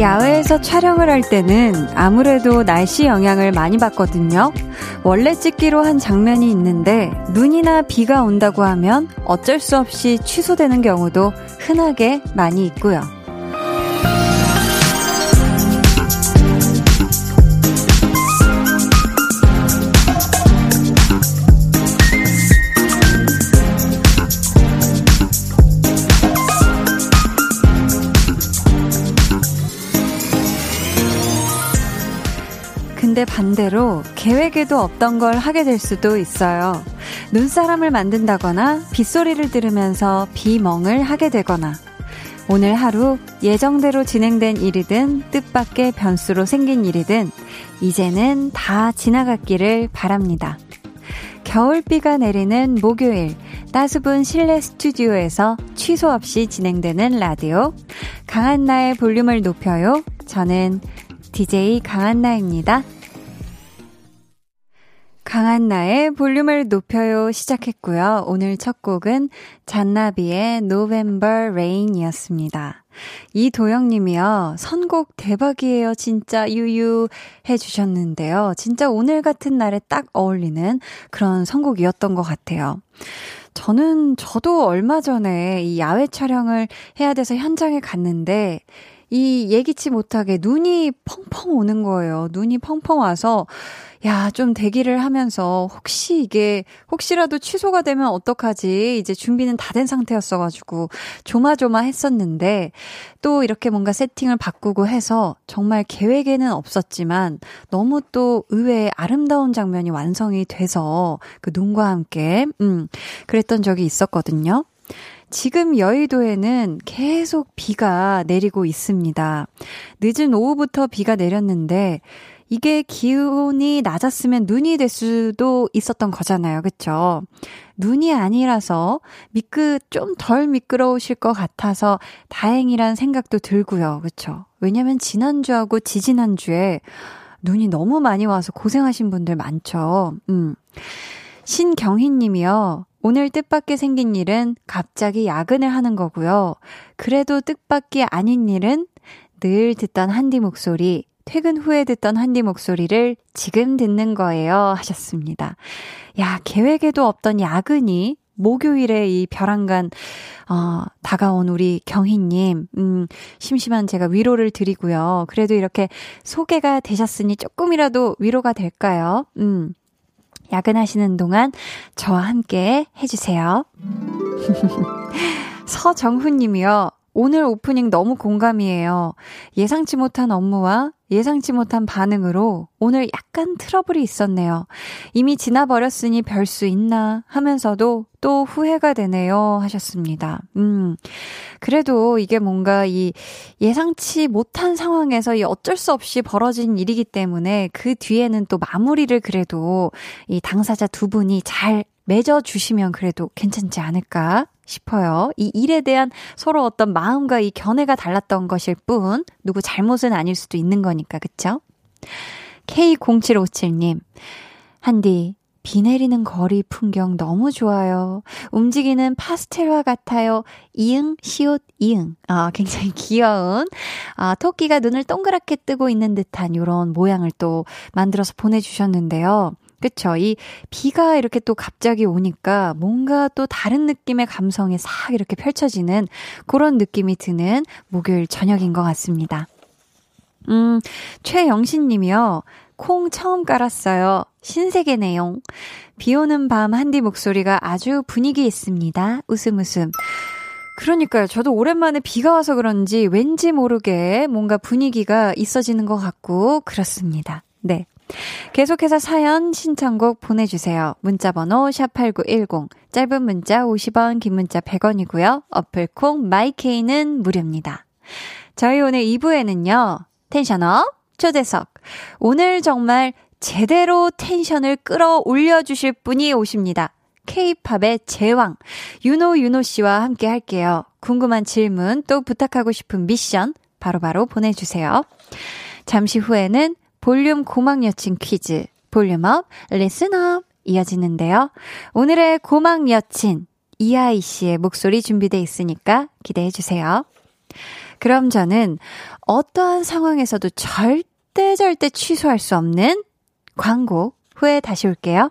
야외에서 촬영을 할 때는 아무래도 날씨 영향을 많이 받거든요. 원래 찍기로 한 장면이 있는데 눈이나 비가 온다고 하면 어쩔 수 없이 취소되는 경우도 흔하게 많이 있고요. 근데 반대로 계획에도 없던 걸 하게 될 수도 있어요. 눈사람을 만든다거나 빗소리를 들으면서 비멍을 하게 되거나 오늘 하루 예정대로 진행된 일이든 뜻밖의 변수로 생긴 일이든 이제는 다 지나갔기를 바랍니다. 겨울비가 내리는 목요일 따수분 실내 스튜디오에서 취소 없이 진행되는 라디오 강한나의 볼륨을 높여요. 저는 DJ 강한나입니다. 강한 나의 볼륨을 높여요 시작했고요. 오늘 첫 곡은 잔나비의 November Rain이었습니다. 이도영님이요. 선곡 대박이에요. 진짜 유유 해주셨는데요. 진짜 오늘 같은 날에 딱 어울리는 그런 선곡이었던 것 같아요. 저는, 저도 얼마 전에 이 야외 촬영을 해야 돼서 현장에 갔는데, 이 예기치 못하게 눈이 펑펑 오는 거예요. 눈이 펑펑 와서 야, 좀 대기를 하면서 혹시 이게 혹시라도 취소가 되면 어떡하지? 이제 준비는 다 된 상태였어 가지고 조마조마 했었는데 또 이렇게 뭔가 세팅을 바꾸고 해서 정말 계획에는 없었지만 너무 또 의외의 아름다운 장면이 완성이 돼서 그 눈과 함께 음 그랬던 적이 있었거든요. 지금 여의도에는 계속 비가 내리고 있습니다. 늦은 오후부터 비가 내렸는데 이게 기온이 낮았으면 눈이 될 수도 있었던 거잖아요. 그쵸? 눈이 아니라서 미끄, 좀 덜 미끄러우실 것 같아서 다행이란 생각도 들고요. 그쵸? 왜냐면 지난주하고 지지난주에 눈이 너무 많이 와서 고생하신 분들 많죠. 음. 신경희 님이요. 오늘 뜻밖의 생긴 일은 갑자기 야근을 하는 거고요. 그래도 뜻밖이 아닌 일은 늘 듣던 한디 목소리, 퇴근 후에 듣던 한디 목소리를 지금 듣는 거예요. 하셨습니다. 야, 계획에도 없던 야근이 목요일에 이 벼랑간, 어, 다가온 우리 경희님, 음, 심심한 제가 위로를 드리고요. 그래도 이렇게 소개가 되셨으니 조금이라도 위로가 될까요? 음, 야근하시는 동안 저와 함께 해주세요. 서정훈 님이요. 오늘 오프닝 너무 공감이에요. 예상치 못한 업무와 예상치 못한 반응으로 오늘 약간 트러블이 있었네요. 이미 지나버렸으니 별 수 있나 하면서도 또 후회가 되네요. 하셨습니다. 음. 그래도 이게 뭔가 이 예상치 못한 상황에서 이 어쩔 수 없이 벌어진 일이기 때문에 그 뒤에는 또 마무리를 그래도 이 당사자 두 분이 잘 맺어주시면 그래도 괜찮지 않을까 싶어요. 이 일에 대한 서로 어떤 마음과 이 견해가 달랐던 것일 뿐, 누구 잘못은 아닐 수도 있는 거니까, 그쵸? K0757님, 한디, 비 내리는 거리 풍경 너무 좋아요. 움직이는 파스텔화 같아요. 이응, 시옷, 이응. 아, 굉장히 귀여운, 아, 토끼가 눈을 동그랗게 뜨고 있는 듯한 이런 모양을 또 만들어서 보내주셨는데요. 그쵸. 이 비가 이렇게 또 갑자기 오니까 뭔가 또 다른 느낌의 감성이 싹 이렇게 펼쳐지는 그런 느낌이 드는 목요일 저녁인 것 같습니다. 음, 최영신 님이요. 콩 처음 깔았어요. 신세계 내용. 비 오는 밤 한디 목소리가 아주 분위기 있습니다. 웃음 웃음. 그러니까요. 저도 오랜만에 비가 와서 그런지 왠지 모르게 뭔가 분위기가 있어지는 것 같고 그렇습니다. 네. 계속해서 사연 신청곡 보내주세요. 문자번호 샵8910 짧은 문자 50원 긴 문자 100원이고요. 어플콩 마이케이는 무료입니다. 저희 오늘 2부에는요. 텐션업 초대석 오늘 정말 제대로 텐션을 끌어올려 주실 분이 오십니다. K-팝의 제왕, 윤호 윤호 씨와 함께 할게요. 궁금한 질문, 또 부탁하고 싶은 미션, 바로바로 바로 보내주세요. 잠시 후에는 볼륨 고막 여친 퀴즈, volume up, listen up 이어지는데요. 오늘의 고막 여친, 이하이 씨의 목소리 준비돼 있으니까 기대해 주세요. 그럼 저는 어떠한 상황에서도 절대 절대 취소할 수 없는 광고 후에 다시 올게요.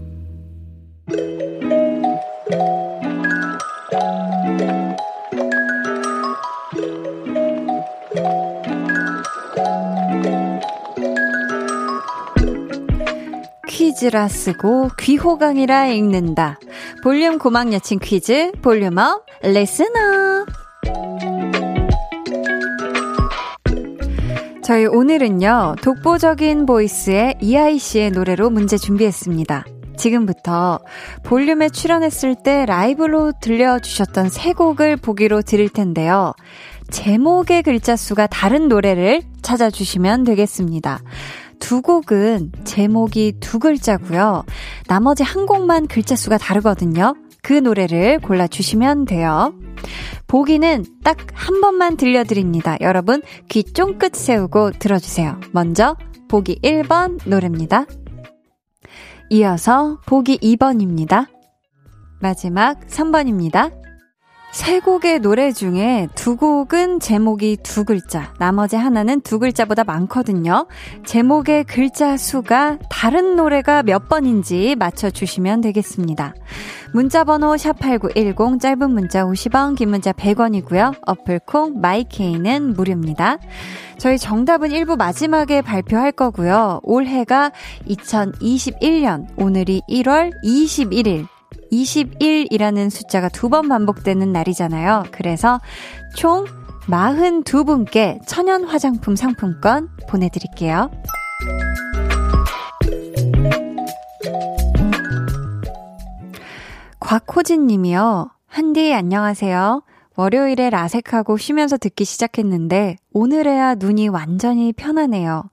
퀴즈라 쓰고 귀호강이라 읽는다. 볼륨 고막 여친 퀴즈 volume up listen up. 저희 오늘은요 독보적인 보이스의 이하이 씨의 노래로 문제 준비했습니다. 지금부터 볼륨에 출연했을 때 라이브로 들려주셨던 세 곡을 보기로 드릴 텐데요. 제목의 글자 수가 다른 노래를 찾아주시면 되겠습니다. 두 곡은 제목이 두 글자고요. 나머지 한 곡만 글자 수가 다르거든요. 그 노래를 골라주시면 돼요. 보기는 딱 한 번만 들려드립니다. 여러분 귀 쫑긋 세우고 들어주세요. 먼저 보기 1번 노래입니다. 이어서 보기 2번입니다. 마지막 3번입니다. 세 곡의 노래 중에 두 곡은 제목이 두 글자, 나머지 하나는 두 글자보다 많거든요. 제목의 글자 수가 다른 노래가 몇 번인지 맞춰주시면 되겠습니다. 문자번호 샵8910, 짧은 문자 50원, 긴 문자 100원이고요. 어플콩, 마이케이는 무료입니다. 저희 정답은 1부 마지막에 발표할 거고요. 올해가 2021년, 오늘이 1월 21일, 21이라는 숫자가 두 번 반복되는 날이잖아요. 그래서 총 42분께 천연 화장품 상품권 보내드릴게요. 곽호진 님이요. 한디 안녕하세요. 월요일에 라섹하고 쉬면서 듣기 시작했는데 오늘에야 눈이 완전히 편하네요.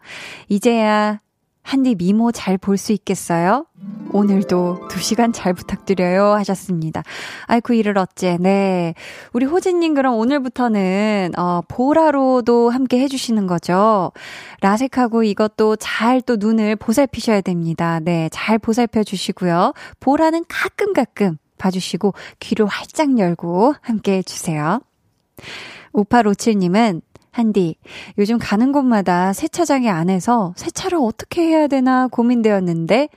이제야 한디 미모 잘 볼 수 있겠어요? 오늘도 2시간 잘 부탁드려요 하셨습니다. 아이쿠 이를 어째. 네. 우리 호진 님 그럼 오늘부터는 어 보라로도 함께 해 주시는 거죠. 라섹하고 이것도 잘 또 눈을 보살피셔야 됩니다. 네. 잘 보살펴 주시고요. 보라는 가끔 가끔 봐 주시고 귀를 활짝 열고 함께 해 주세요. 5857님은 한디, 요즘 가는 곳마다 세차장이 안 해서 세차를 어떻게 해야 되나 고민되었는데,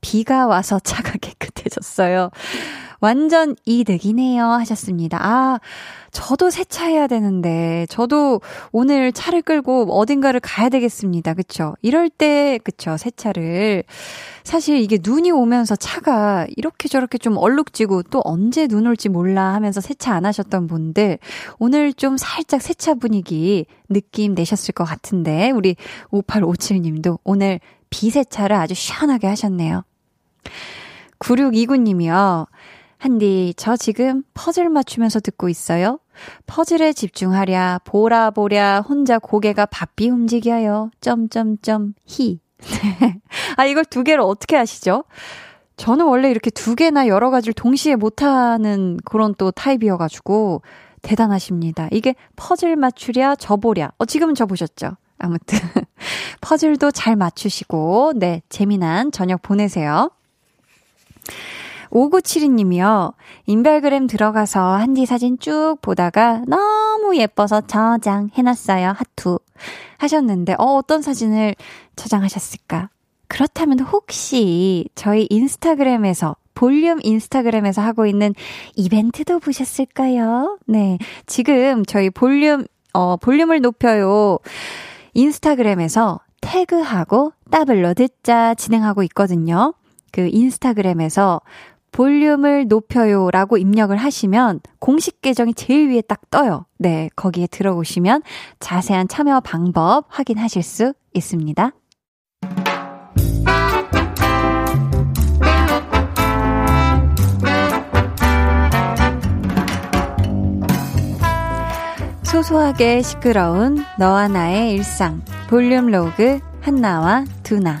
비가 와서 차가 깨끗해졌어요. 완전 이득이네요. 하셨습니다. 아, 저도 세차해야 되는데, 저도 오늘 차를 끌고 어딘가를 가야 되겠습니다. 그쵸? 이럴 때, 그쵸? 세차를. 사실 이게 눈이 오면서 차가 이렇게 저렇게 좀 얼룩지고 또 언제 눈 올지 몰라 하면서 세차 안 하셨던 분들, 오늘 좀 살짝 세차 분위기 느낌 내셨을 것 같은데, 우리 5857님도 오늘 비세차를 아주 시원하게 하셨네요. 9629님이요. 한디, 저 지금 퍼즐 맞추면서 듣고 있어요. 퍼즐에 집중하랴, 보라 보랴, 혼자 고개가 바삐 움직여요. 점점점 히. 아, 이걸 두 개를 어떻게 하시죠? 저는 원래 이렇게 두 개나 여러 가지를 동시에 못하는 그런 또 타입이어가지고 대단하십니다. 이게 퍼즐 맞추랴, 저보랴. 어, 지금은 저보셨죠? 아무튼. 퍼즐도 잘 맞추시고, 네, 재미난 저녁 보내세요. 5972님이요. 인별그램 들어가서 한디 사진 쭉 보다가 너무 예뻐서 저장 해놨어요. 하투. 하셨는데, 어, 어떤 사진을 저장하셨을까? 그렇다면 혹시 저희 인스타그램에서 볼륨 인스타그램에서 하고 있는 이벤트도 보셨을까요? 네. 지금 저희 볼륨, 어, 볼륨을 높여요. 인스타그램에서 태그하고 더블로 듣자 진행하고 있거든요. 그 인스타그램에서 볼륨을 높여요 라고 입력을 하시면 공식 계정이 제일 위에 딱 떠요. 네, 거기에 들어오시면 자세한 참여 방법 확인하실 수 있습니다. 소소하게 시끄러운 너와 나의 일상 볼륨 로그 한나와 두나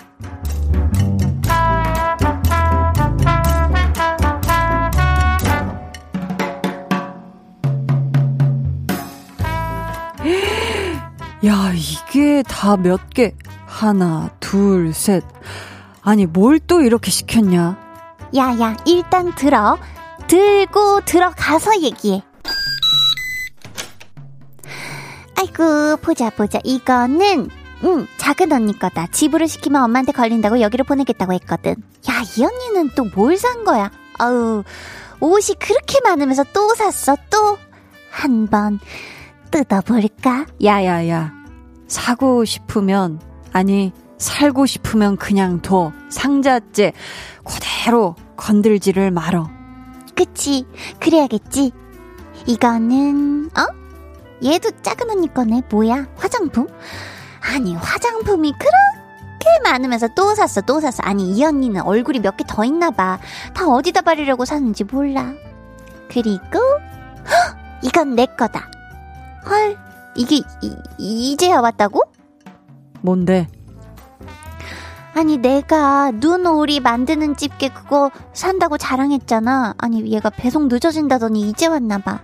야, 이게 다 몇 개? 하나, 둘, 셋. 아니, 뭘 또 이렇게 시켰냐? 야, 야, 일단 들어. 들고 들어가서 얘기해. 아이고, 보자, 보자. 이거는, 응, 작은 언니 거다. 집으로 시키면 엄마한테 걸린다고 여기로 보내겠다고 했거든. 야, 이 언니는 또 뭘 산 거야? 아우, 옷이 그렇게 많으면서 또 샀어, 또? 한 번, 뜯어볼까? 야야야. 사고 싶으면, 아니, 살고 싶으면 그냥 둬. 상자째 그대로 건들지를 말어. 그치, 그래야겠지. 이거는, 어? 얘도 작은 언니 거네. 뭐야? 화장품? 아니, 화장품이 그렇게 많으면서 또 샀어, 또 샀어. 아니, 이 언니는 얼굴이 몇 개 더 있나 봐. 다 어디다 바르려고 사는지 몰라. 그리고, 헉! 이건 내 거다. 헐, 이게 이, 이제야 왔다고? 뭔데? 아니 내가 눈오리 만드는 집게 그거 산다고 자랑했잖아. 아니 얘가 배송 늦어진다더니 이제 왔나 봐.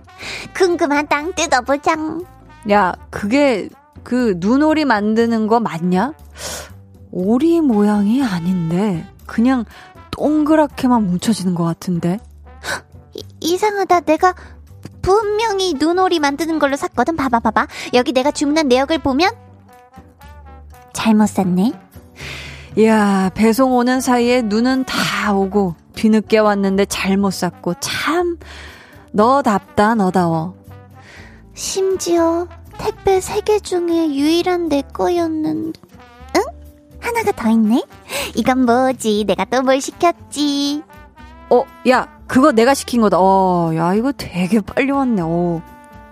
궁금한 땅 뜯어보장. 야, 그게 그 눈오리 만드는 거 맞냐? 오리 모양이 아닌데 그냥 동그랗게만 뭉쳐지는 것 같은데. 이, 이상하다. 내가 분명히 눈오리 만드는 걸로 샀거든. 봐봐, 봐봐. 여기 내가 주문한 내역을 보면 잘못 샀네. 이야, 배송 오는 사이에 눈은 다 오고 뒤늦게 왔는데 잘못 샀고 참 너답다 너다워. 심지어 택배 3개 중에 유일한 내 거였는데. 응? 하나가 더 있네? 이건 뭐지? 내가 또 뭘 시켰지? 어, 야, 그거 내가 시킨 거다. 어, 야, 이거 되게 빨리 왔네. 어.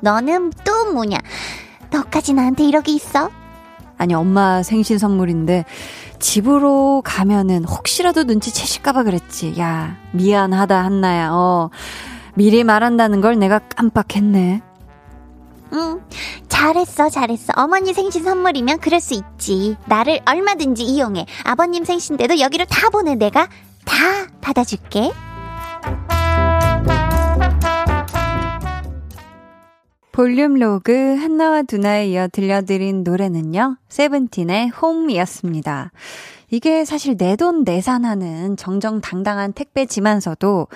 너는 또 뭐냐? 너까지 나한테 이러기 있어? 아니, 엄마 생신 선물인데 집으로 가면은 혹시라도 눈치채실까봐 그랬지. 야, 미안하다, 한나야. 어. 미리 말한다는 걸 내가 깜빡했네. 응, 잘했어, 잘했어. 어머니 생신 선물이면 그럴 수 있지. 나를 얼마든지 이용해. 아버님 생신 때도 여기로 다 보내. 내가 다 받아줄게. 볼륨 로그 한나와 두나에 이어 들려드린 노래는요, 세븐틴의 홈이었습니다. 이게 사실 내 돈 내산하는 정정당당한 택배지만서도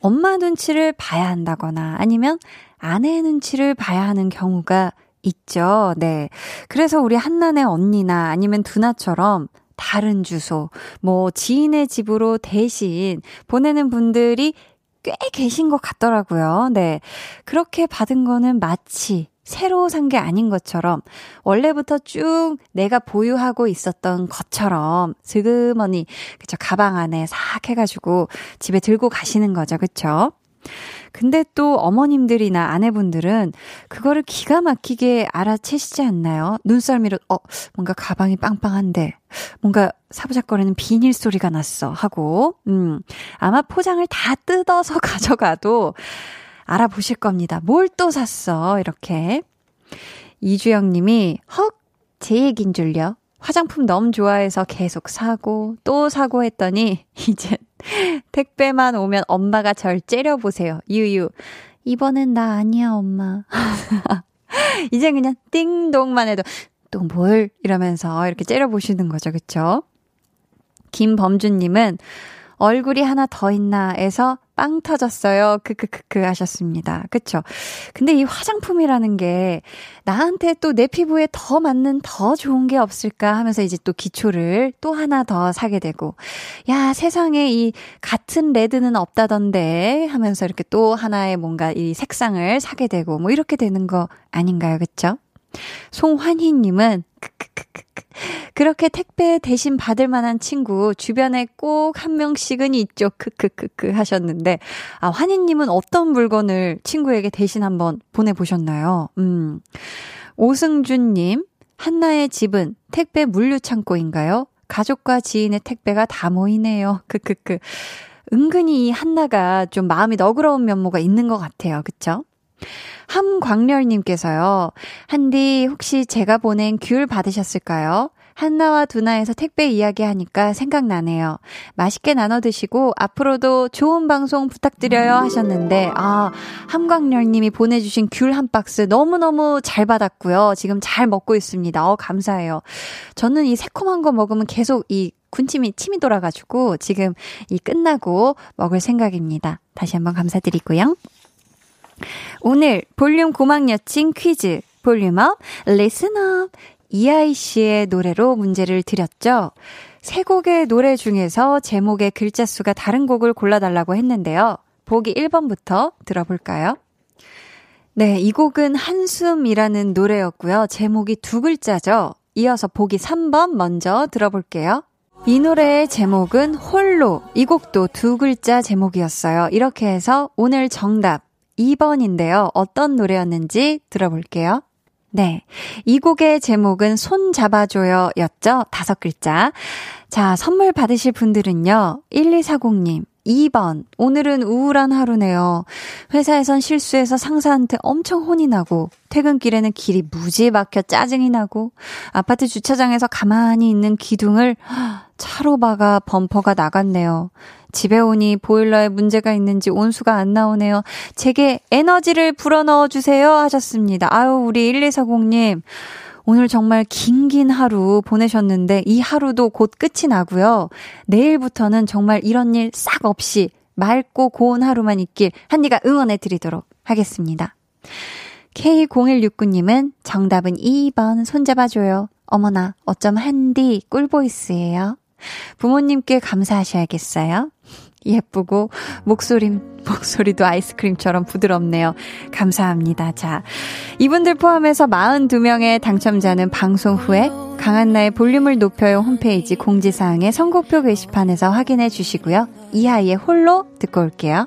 엄마 눈치를 봐야 한다거나 아니면 아내 눈치를 봐야 하는 경우가 있죠. 네. 그래서 우리 한나네 언니나 아니면 두나처럼 다른 주소, 뭐 지인의 집으로 대신 보내는 분들이 꽤 계신 것 같더라고요. 네. 그렇게 받은 거는 마치 새로 산 게 아닌 것처럼 원래부터 쭉 내가 보유하고 있었던 것처럼 슬그머니 그쵸 가방 안에 싹 해가지고 집에 들고 가시는 거죠. 그쵸? 근데 또 어머님들이나 아내분들은 그거를 기가 막히게 알아채시지 않나요? 눈썰미로, 어, 뭔가 가방이 빵빵한데, 뭔가 사부작거리는 비닐 소리가 났어. 하고, 음, 아마 포장을 다 뜯어서 가져가도 알아보실 겁니다. 뭘 또 샀어. 이렇게. 이주영 님이, 헉, 제 얘긴 줄요. 화장품 너무 좋아해서 계속 사고, 또 사고 했더니, 이제 택배만 오면 엄마가 절 째려보세요. 유유. 이번엔 나 아니야, 엄마. 이제 그냥 띵동만 해도, 또 뭘? 이러면서 이렇게 째려보시는 거죠. 그쵸? 김범준님은, 얼굴이 하나 더 있나 해서 빵 터졌어요. 크크크크 하셨습니다. 그쵸? 근데 이 화장품이라는 게 나한테 또 내 피부에 더 맞는 더 좋은 게 없을까 하면서 이제 또 기초를 또 하나 더 사게 되고 야, 세상에 이 같은 레드는 없다던데 하면서 이렇게 또 하나의 뭔가 이 색상을 사게 되고 뭐 이렇게 되는 거 아닌가요? 그쵸? 송환희님은 그렇게 택배 대신 받을 만한 친구 주변에 꼭 한 명씩은 있죠. 크크크크 하셨는데 아 환희 님은 어떤 물건을 친구에게 대신 한번 보내 보셨나요? 음 오승준 님 한나의 집은 택배 물류 창고인가요? 가족과 지인의 택배가 다 모이네요. 크크크. 은근히 이 한나가 좀 마음이 너그러운 면모가 있는 것 같아요. 그쵸? 함광렬님께서요. 한디 혹시 제가 보낸 귤 받으셨을까요? 한나와 두나에서 택배 이야기 하니까 생각나네요. 맛있게 나눠 드시고 앞으로도 좋은 방송 부탁드려요 하셨는데 아, 함광렬 님이 보내주신 귤 한 박스 너무 너무 잘 받았고요. 지금 잘 먹고 있습니다. 어, 감사해요. 저는 이 새콤한 거 먹으면 계속 이 군침이 침이 돌아가지고 지금 이 끝나고 먹을 생각입니다. 다시 한번 감사드리고요. 오늘 볼륨 고막 여친 퀴즈 volume up listen up 이하이 씨의 노래로 문제를 드렸죠. 세 곡의 노래 중에서 제목의 글자 수가 다른 곡을 골라달라고 했는데요. 보기 1번부터 들어볼까요? 네, 이 곡은 한숨이라는 노래였고요. 제목이 두 글자죠. 이어서 보기 3번 먼저 들어볼게요. 이 노래의 제목은 홀로. 이 곡도 두 글자 제목이었어요. 이렇게 해서 오늘 정답 2번인데요. 어떤 노래였는지 들어볼게요. 네. 이 곡의 제목은 손 잡아줘요 였죠? 다섯 글자. 자, 선물 받으실 분들은요. 1240님, 2번. 오늘은 우울한 하루네요. 회사에선 실수해서 상사한테 엄청 혼이 나고, 퇴근길에는 길이 무지 막혀 짜증이 나고, 아파트 주차장에서 가만히 있는 기둥을 차로 박아 범퍼가 나갔네요. 집에 오니 보일러에 문제가 있는지 온수가 안 나오네요. 제게 에너지를 불어넣어 주세요 하셨습니다. 아유, 우리 1240님. 오늘 정말 긴긴 하루 보내셨는데 이 하루도 곧 끝이 나고요. 내일부터는 정말 이런 일 싹 없이 맑고 고운 하루만 있길 한디가 응원해 드리도록 하겠습니다. K0169님은 정답은 2번 손잡아줘요. 어머나, 어쩜 한디 꿀보이스예요. 부모님께 감사하셔야겠어요. 예쁘고 목소리 목소리도 아이스크림처럼 부드럽네요. 감사합니다. 자, 이분들 포함해서 42명의 당첨자는 방송 후에 강한나의 볼륨을 높여요 홈페이지 공지사항의 선곡표 게시판에서 확인해 주시고요. 이하이의 홀로 듣고 올게요.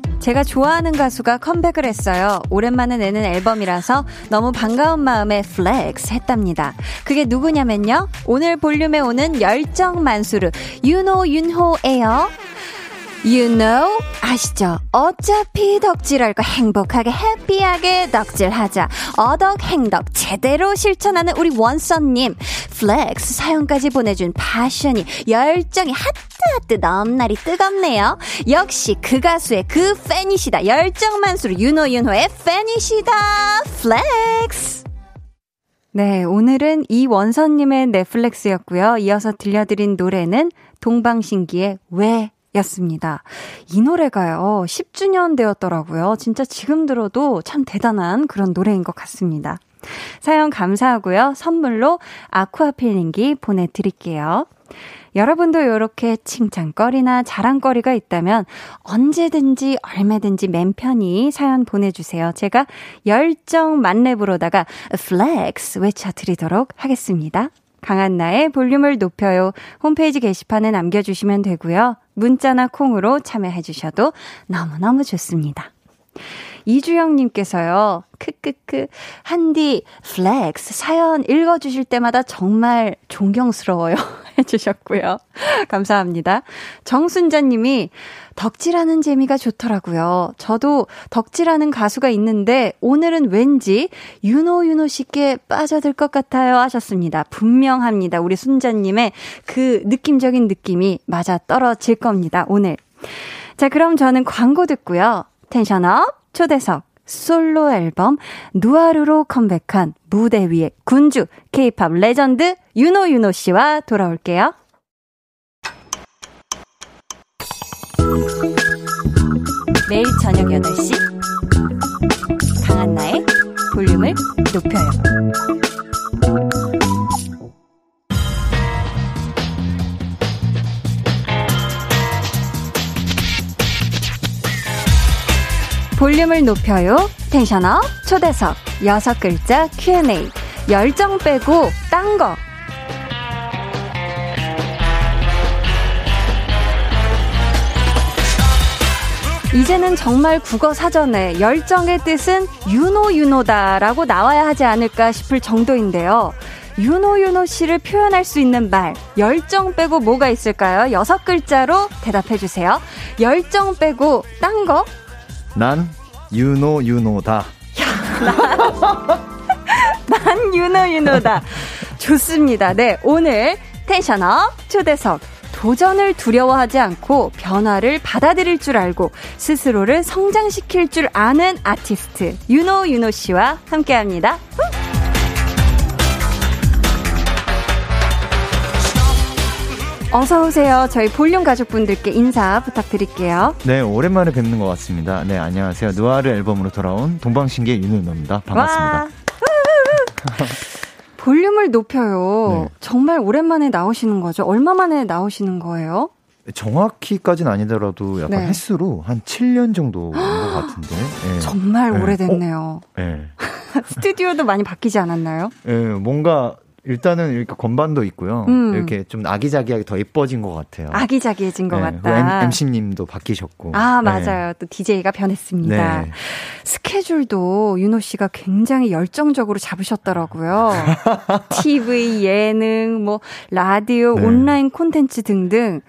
제가 좋아하는 가수가 컴백을 했어요. 오랜만에 내는 앨범이라서 너무 반가운 마음에 flex 했답니다. 그게 누구냐면요. 오늘 볼륨에 오는 열정 만수르 유노윤호예요. You know 아시죠? 어차피 덕질할 거 행복하게 happy하게 덕질하자. 어덕 행덕 제대로 실천하는 우리 원선님 flex 사연까지 보내준 passion이 열정이 하트하트 넘나리 뜨겁네요. 역시 그 가수의 그 팬이시다. 열정만수르 유노윤호의 팬이시다. flex. 네, 오늘은 이원선님의 네 flex였고요. 이어서 들려드린 노래는 동방신기의 왜 였습니다. 이 노래가요, 10주년 되었더라고요. 진짜 지금 들어도 참 대단한 그런 노래인 것 같습니다. 사연 감사하고요. 선물로 아쿠아 필링기 보내드릴게요. 여러분도 이렇게 칭찬거리나 자랑거리가 있다면 언제든지 얼마든지 맘 편히 사연 보내주세요. 제가 열정 만렙으로다가 flex 외쳐드리도록 하겠습니다. 강한나의 볼륨을 높여요. 홈페이지 게시판에 남겨주시면 되고요. 문자나 콩으로 참여해주셔도 너무너무 좋습니다. 이주영님께서요, 크크크, 한디, flex, 사연 읽어주실 때마다 정말 존경스러워요. 해주셨고요. 감사합니다. 정순자님이 덕질하는 재미가 좋더라고요. 저도 덕질하는 가수가 있는데 오늘은 왠지 윤호 윤호 씨께 빠져들 것 같아요 하셨습니다. 분명합니다. 우리 순자님의 그 느낌적인 느낌이 맞아 떨어질 겁니다. 오늘. 자, 그럼 저는 광고 듣고요. 텐션업 초대석 솔로 앨범 누아르로 컴백한 무대 위의 군주 케이팝 레전드 윤호 윤호 씨와 돌아올게요. 매일 저녁 8시 강한나의 볼륨을 높여요. 볼륨을 높여요. 텐션업 초대석 여섯 글자 Q&A 열정 빼고 딴 거. 이제는 정말 국어 사전에 열정의 뜻은 유노 유노다라고 나와야 하지 않을까 싶을 정도인데요. 유노 유노 씨를 표현할 수 있는 말 열정 빼고 뭐가 있을까요? 여섯 글자로 대답해 주세요. 열정 빼고 딴 거? 난 유노 유노다. 난 유노 유노다. 좋습니다. 네, 오늘 텐션업 초대석. 도전을 두려워하지 않고 변화를 받아들일 줄 알고 스스로를 성장시킬 줄 아는 아티스트 유노 유노 씨와 함께 합니다. 어서 오세요. 저희 볼륨 가족분들께 인사 부탁드릴게요. 네, 오랜만에 뵙는 것 같습니다. 네, 안녕하세요. 누아르 앨범으로 돌아온 동방신기의 윤은호입니다. 반갑습니다. 볼륨을 높여요. 네. 정말 오랜만에 나오시는 거죠? 얼마 만에 나오시는 거예요? 정확히까지는 아니더라도 약간 네. 횟수로 한 7년 정도 온것 같은데. 네. 정말 네. 오래됐네요. 어? 네. 스튜디오도 많이 바뀌지 않았나요? 네, 뭔가 일단은 이렇게 건반도 있고요. 음. 이렇게 좀 아기자기하게 더 예뻐진 것 같아요. 아기자기해진 것 네, 같다. MC님도 바뀌셨고. 아, 네. 맞아요. 네. 또 DJ가 변했습니다. 네. 스케줄도 윤호 씨가 굉장히 열정적으로 잡으셨더라고요. TV, 예능, 뭐, 라디오, 네. 온라인 콘텐츠 등등.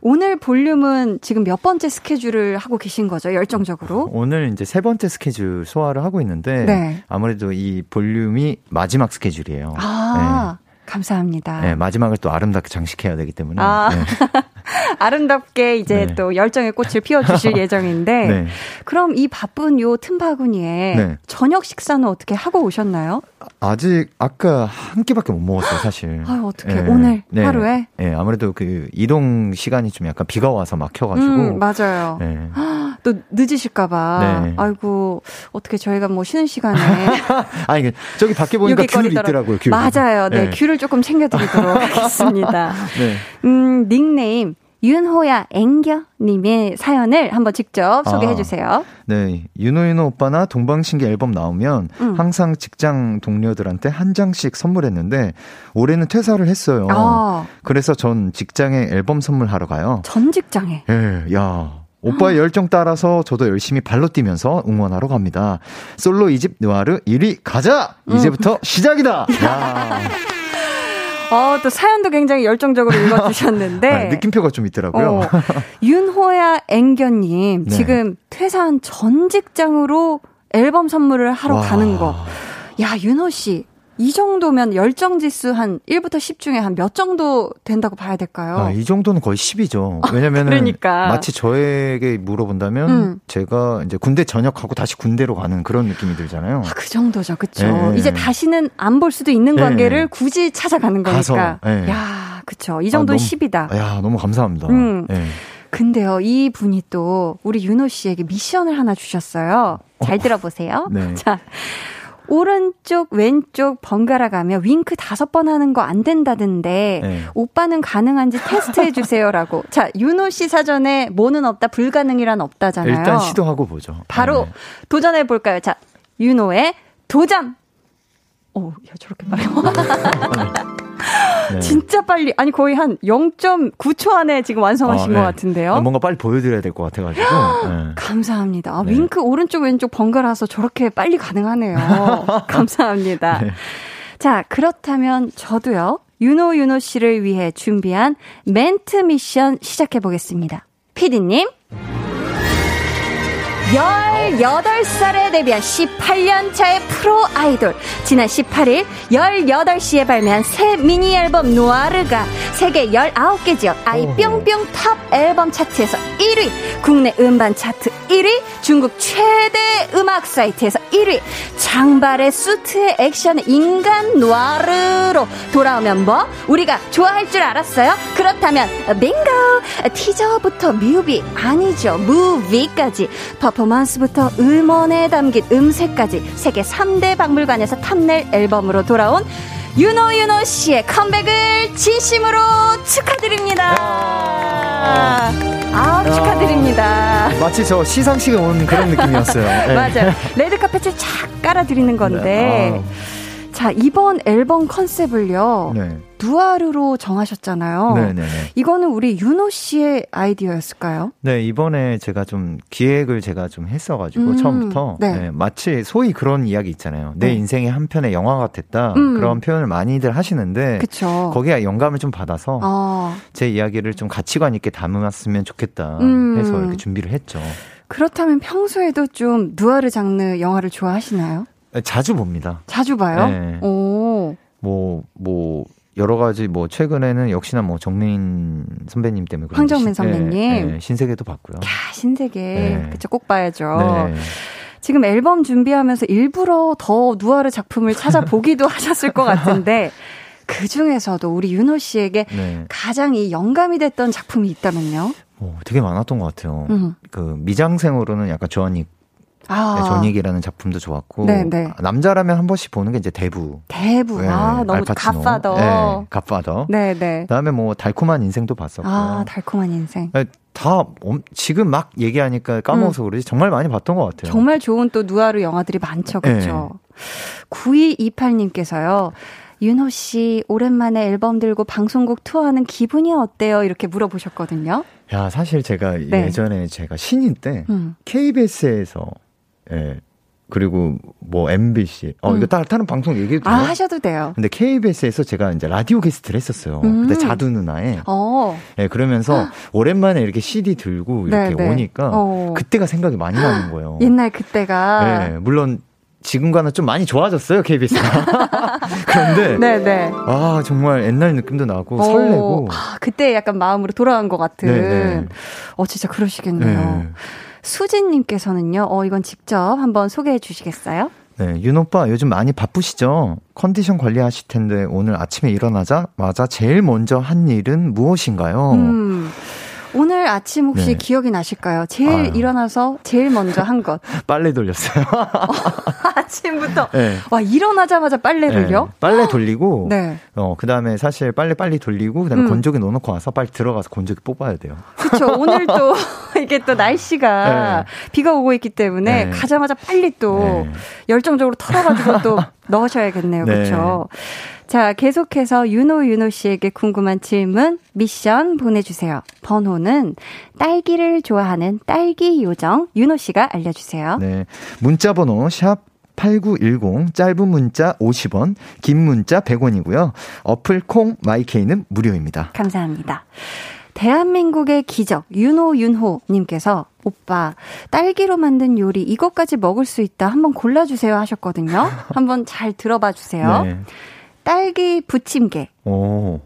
오늘 볼륨은 지금 몇 번째 스케줄을 하고 계신 거죠? 열정적으로? 오늘 이제 세 번째 스케줄 소화를 하고 있는데. 네. 아무래도 이 볼륨이 마지막 스케줄이에요. 아. 감사합니다. 네, 마지막을 또 아름답게 장식해야 되기 때문에. 아. 네. 아름답게 이제 네. 또 열정의 꽃을 피워주실 예정인데, 네. 그럼 이 바쁜 요 틈바구니에 네. 저녁 식사는 어떻게 하고 오셨나요? 아직 아까 한 끼밖에 못 먹었어요, 사실. 아, 어떻게 네. 오늘 네. 하루에? 네, 아무래도 그 이동 시간이 좀 약간 비가 와서 막혀 가지고. 음, 맞아요. 네. 또 늦으실까 봐. 네. 아이고 어떻게 저희가 뭐 쉬는 시간에. 아니 저기 밖에 보니까 귤이 있더라고요. 귤. 맞아요. 네, 네. 귤을 조금 챙겨 드리도록 하겠습니다. 네. 음 닉네임 윤호야 앵겨 님의 사연을 한번 직접 소개해 아, 주세요. 네. 윤호윤호 오빠나 동방신기 앨범 나오면 음. 항상 직장 동료들한테 한 장씩 선물했는데 올해는 퇴사를 했어요. 아. 그래서 전 직장에 앨범 선물하러 가요. 전 직장에. 예. 네, 야. 오빠의 열정 따라서 저도 열심히 발로 뛰면서 응원하러 갑니다. 솔로 2집 느와르 1위 가자! 이제부터 음. 시작이다! 야. 어, 또 사연도 굉장히 열정적으로 읽어주셨는데. 아, 느낌표가 좀 있더라고요. 어, 윤호야 앵겨님, 네. 지금 퇴사한 전 직장으로 앨범 선물을 하러 와. 가는 거. 야, 윤호 씨. 이 정도면 열정 지수 한 1부터 10 중에 한 몇 정도 된다고 봐야 될까요? 아, 이 정도는 거의 10이죠. 왜냐면 그러니까. 마치 저에게 물어본다면 음. 제가 이제 군대 전역하고 다시 군대로 가는 그런 느낌이 들잖아요. 아, 그 정도죠. 그쵸 네. 이제 다시는 안 볼 수도 있는 네. 관계를 굳이 찾아가는 거니까. 네. 야, 그쵸. 이 정도는 아, 너무, 10이다. 야, 너무 감사합니다. 음. 네. 근데요, 이 분이 또 우리 윤호 씨에게 미션을 하나 주셨어요. 잘 어. 들어보세요. 네. 자, 오른쪽, 왼쪽 번갈아 가며 윙크 다섯 번 하는 거 안 된다던데 네. 오빠는 가능한지 테스트해 주세요라고. 자, 윤호 씨 사전에 뭐는 없다, 불가능이란 없다잖아요. 일단 시도하고 보죠. 바로 네. 도전해 볼까요? 자, 윤호의 도전. 오, 야 저렇게 빨리. 네. 진짜 빨리 아니 거의 한 0.9초 안에 지금 완성하신 아, 네. 것 같은데요. 아, 뭔가 빨리 보여드려야 될 것 같아가지고. 네. 감사합니다. 아, 윙크 오른쪽 왼쪽 번갈아서 저렇게 빨리 가능하네요. 감사합니다. 네. 자 그렇다면 저도요 윤호 윤호 씨를 위해 준비한 멘트 미션 시작해 보겠습니다. 피디님. 18살에 데뷔한 18년 차의 프로 아이돌. 지난 18일 18시에 발매한 새 미니 앨범 노아르가 세계 19개 지역 i 뿅뿅 top 앨범 차트에서 1위, 국내 음반 차트 1위, 중국 최대 음악 사이트에서 1위, 장발의 수트의 액션의 인간 노아르로 돌아오면 뭐? 우리가 좋아할 줄 알았어요? 그렇다면 빙고! 티저부터 뮤비, 아니죠, 무비까지 퍼포먼스부터 음원에 담긴 음색까지 세계 3대 박물관에서 탐낼 앨범으로 돌아온 유노 유노 씨의 컴백을 진심으로 축하드립니다. 아, 축하드립니다. 마치 저 시상식에 온 그런 느낌이었어요. 네. 맞아요. 레드카펫을 착 깔아드리는 건데. 네. 아. 자, 이번 앨범 컨셉을요. 네. 누아르로 정하셨잖아요. 네네. 이거는 우리 윤호 씨의 아이디어였을까요? 네, 이번에 제가 좀 기획을 제가 좀 했어가지고, 음, 처음부터. 네. 네. 마치 소위 그런 이야기 있잖아요. 내 네. 인생의 한 편의 영화 같았다. 음. 그런 표현을 많이들 하시는데. 그쵸. 거기에 영감을 좀 받아서, 어. 제 이야기를 좀 가치관 있게 담았으면 좋겠다 음. 해서 이렇게 준비를 했죠. 그렇다면 평소에도 좀 누아르 장르 영화를 좋아하시나요? 자주 봅니다. 자주 봐요? 네. 오. 뭐, 뭐, 여러 가지 뭐 최근에는 역시나 뭐 정민 선배님 때문에 황정민 선배님 네, 네, 신세계도 봤고요. 야 신세계 네. 그쵸 꼭 봐야죠. 네. 지금 앨범 준비하면서 일부러 더 누아르 작품을 찾아보기도 하셨을 것 같은데 그 중에서도 우리 윤호 씨에게 네. 가장 이 영감이 됐던 작품이 있다면요? 어, 되게 많았던 것 같아요. 음. 그 미장생으로는 약간 조한익 아. 네, 전익이라는 작품도 좋았고 네네. 네. 남자라면 한 번씩 보는 게 이제 대부. 대부. 네, 아 너무 갓파더. 네, 갓파더. 네네. 그다음에 뭐 달콤한 인생도 봤었고. 아 달콤한 인생. 네, 다 지금 막 얘기하니까 까먹어서 음. 그러지 정말 많이 봤던 것 같아요. 정말 좋은 또 누아르 영화들이 많죠, 그렇죠. 네. 9228님께서요. 윤호 씨 오랜만에 앨범 들고 방송국 투어하는 기분이 어때요? 이렇게 물어보셨거든요. 야 사실 제가 네. 예전에 제가 신인 때 음. KBS에서 예. 그리고 뭐 MBC. 어, 음. 이거 따, 다른 방송 얘기해도 돼요? 아, 하셔도 돼요. 근데 KBS에서 제가 이제 라디오 게스트를 했었어요. 음. 그때 자두 누나에. 어. 예, 그러면서 오랜만에 이렇게 CD 들고 이렇게 네네. 네. 오니까 어. 그때가 생각이 많이 나는 거예요. 옛날 그때가. 예, 물론 지금과는 좀 많이 좋아졌어요, KBS가. 그런데. 네네. 네. 아, 정말 옛날 느낌도 나고 오, 설레고. 아, 그때 약간 마음으로 돌아간 것 같은. 네네. 네. 어, 진짜 그러시겠네요. 네. 수진님께서는요, 어, 이건 직접 한번 소개해 주시겠어요? 네, 윤 오빠 요즘 많이 바쁘시죠? 컨디션 관리하실 텐데 오늘 아침에 일어나자마자 제일 먼저 한 일은 무엇인가요? 음. 오늘 아침 혹시 네. 기억이 나실까요? 제일 아유. 일어나서 제일 먼저 한 것. 빨래 돌렸어요. 아침부터. 네. 와, 일어나자마자 빨래를요? 네. 빨래 돌리고. 네. 어, 그 다음에 사실 빨래 빨리 돌리고, 그 다음에 음. 건조기 넣어놓고 와서 빨리 들어가서 건조기 뽑아야 돼요. 그쵸. 오늘 또, 이게 또 날씨가 네. 비가 오고 있기 때문에 네. 가자마자 빨리 또 네. 열정적으로 털어가지고 또 넣으셔야겠네요. 그쵸. 자, 계속해서 윤호 윤호 씨에게 궁금한 질문, 미션 보내주세요. 번호는 딸기를 좋아하는 딸기 요정 윤호 씨가 알려주세요. 네. 문자 번호 샵 8910 짧은 문자 50원, 긴 문자 100원이고요. 어플 콩 마이케이는 무료입니다. 감사합니다. 대한민국의 기적 윤호 윤호 님께서 오빠 딸기로 만든 요리 이것까지 먹을 수 있다 한번 골라주세요 하셨거든요. 한번 잘 들어봐 주세요. 네. 딸기 부침개, 오.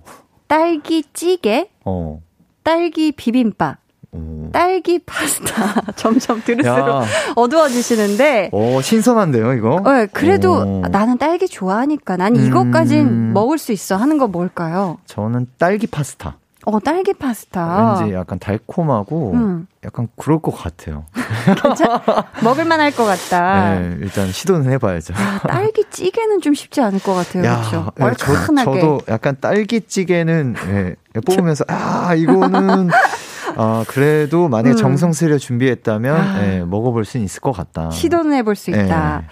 딸기 찌개, 어. 딸기 비빔밥, 오. 딸기 파스타. 점점 들을수록 야. 어두워지시는데. 오, 신선한데요, 이거? 네, 그래도 오. 나는 딸기 좋아하니까 난 이것까진 음. 먹을 수 있어 하는 거 뭘까요? 저는 딸기 파스타. 어, 딸기 파스타. 왠지 약간 달콤하고 음. 약간 그럴 것 같아요. 괜찮? 먹을만 할 것 같다. 네, 일단 시도는 해봐야죠. 야, 딸기 찌개는 좀 쉽지 않을 것 같아요. 야, 그렇죠? 네, 저, 저도 약간 딸기 찌개는 네, 뽑으면서 아 이거는 아 그래도 만약에 음. 정성 스려 준비했다면 아. 네, 먹어볼 수 있을 것 같다. 시도는 해볼 수 있다. 네.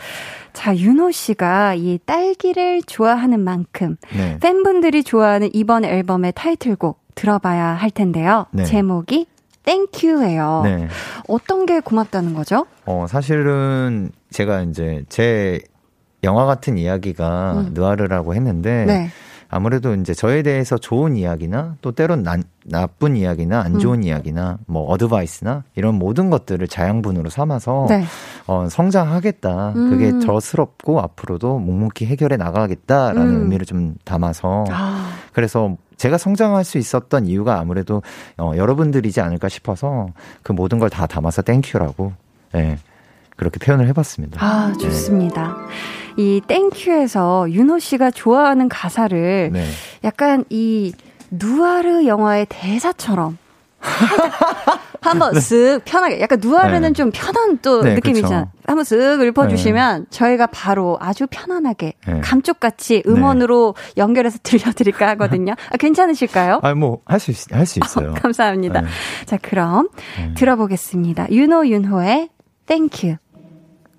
자, 윤호 씨가 이 딸기를 좋아하는 만큼 네. 팬분들이 좋아하는 이번 앨범의 타이틀곡 들어봐야 할 텐데요. 네. 제목이 땡큐예요. 네. 어떤 게 고맙다는 거죠? 어, 사실은 제가 이제 제 영화 같은 이야기가 음. 느아르라고 했는데 네. 아무래도 이제 저에 대해서 좋은 이야기나 또 때론 나, 나쁜 이야기나 안 좋은 음. 이야기나 뭐 어드바이스나 이런 모든 것들을 자양분으로 삼아서 네. 어, 성장하겠다. 음. 그게 저스럽고 앞으로도 묵묵히 해결해 나가겠다라는 음. 의미를 좀 담아서 아. 그래서 제가 성장할 수 있었던 이유가 아무래도 어, 여러분들이지 않을까 싶어서 그 모든 걸 다 담아서 Thank U라고 네, 그렇게 표현을 해봤습니다. 아 좋습니다. 네. 이 Thank U에서 윤호 씨가 좋아하는 가사를 네. 약간 이 누아르 영화의 대사처럼 한번 네. 쓱 편하게 약간 누아르는 네. 좀 편한 또 네, 느낌이잖아요. 그쵸. 한번 쓱 읊어주시면 네. 저희가 바로 아주 편안하게 네. 감쪽같이 음원으로 연결해서 들려드릴까 하거든요. 아, 괜찮으실까요? 아 뭐 할 수 할 수 있어요. 어, 감사합니다. 자 그럼 들어보겠습니다. 유노윤호의 Thank U.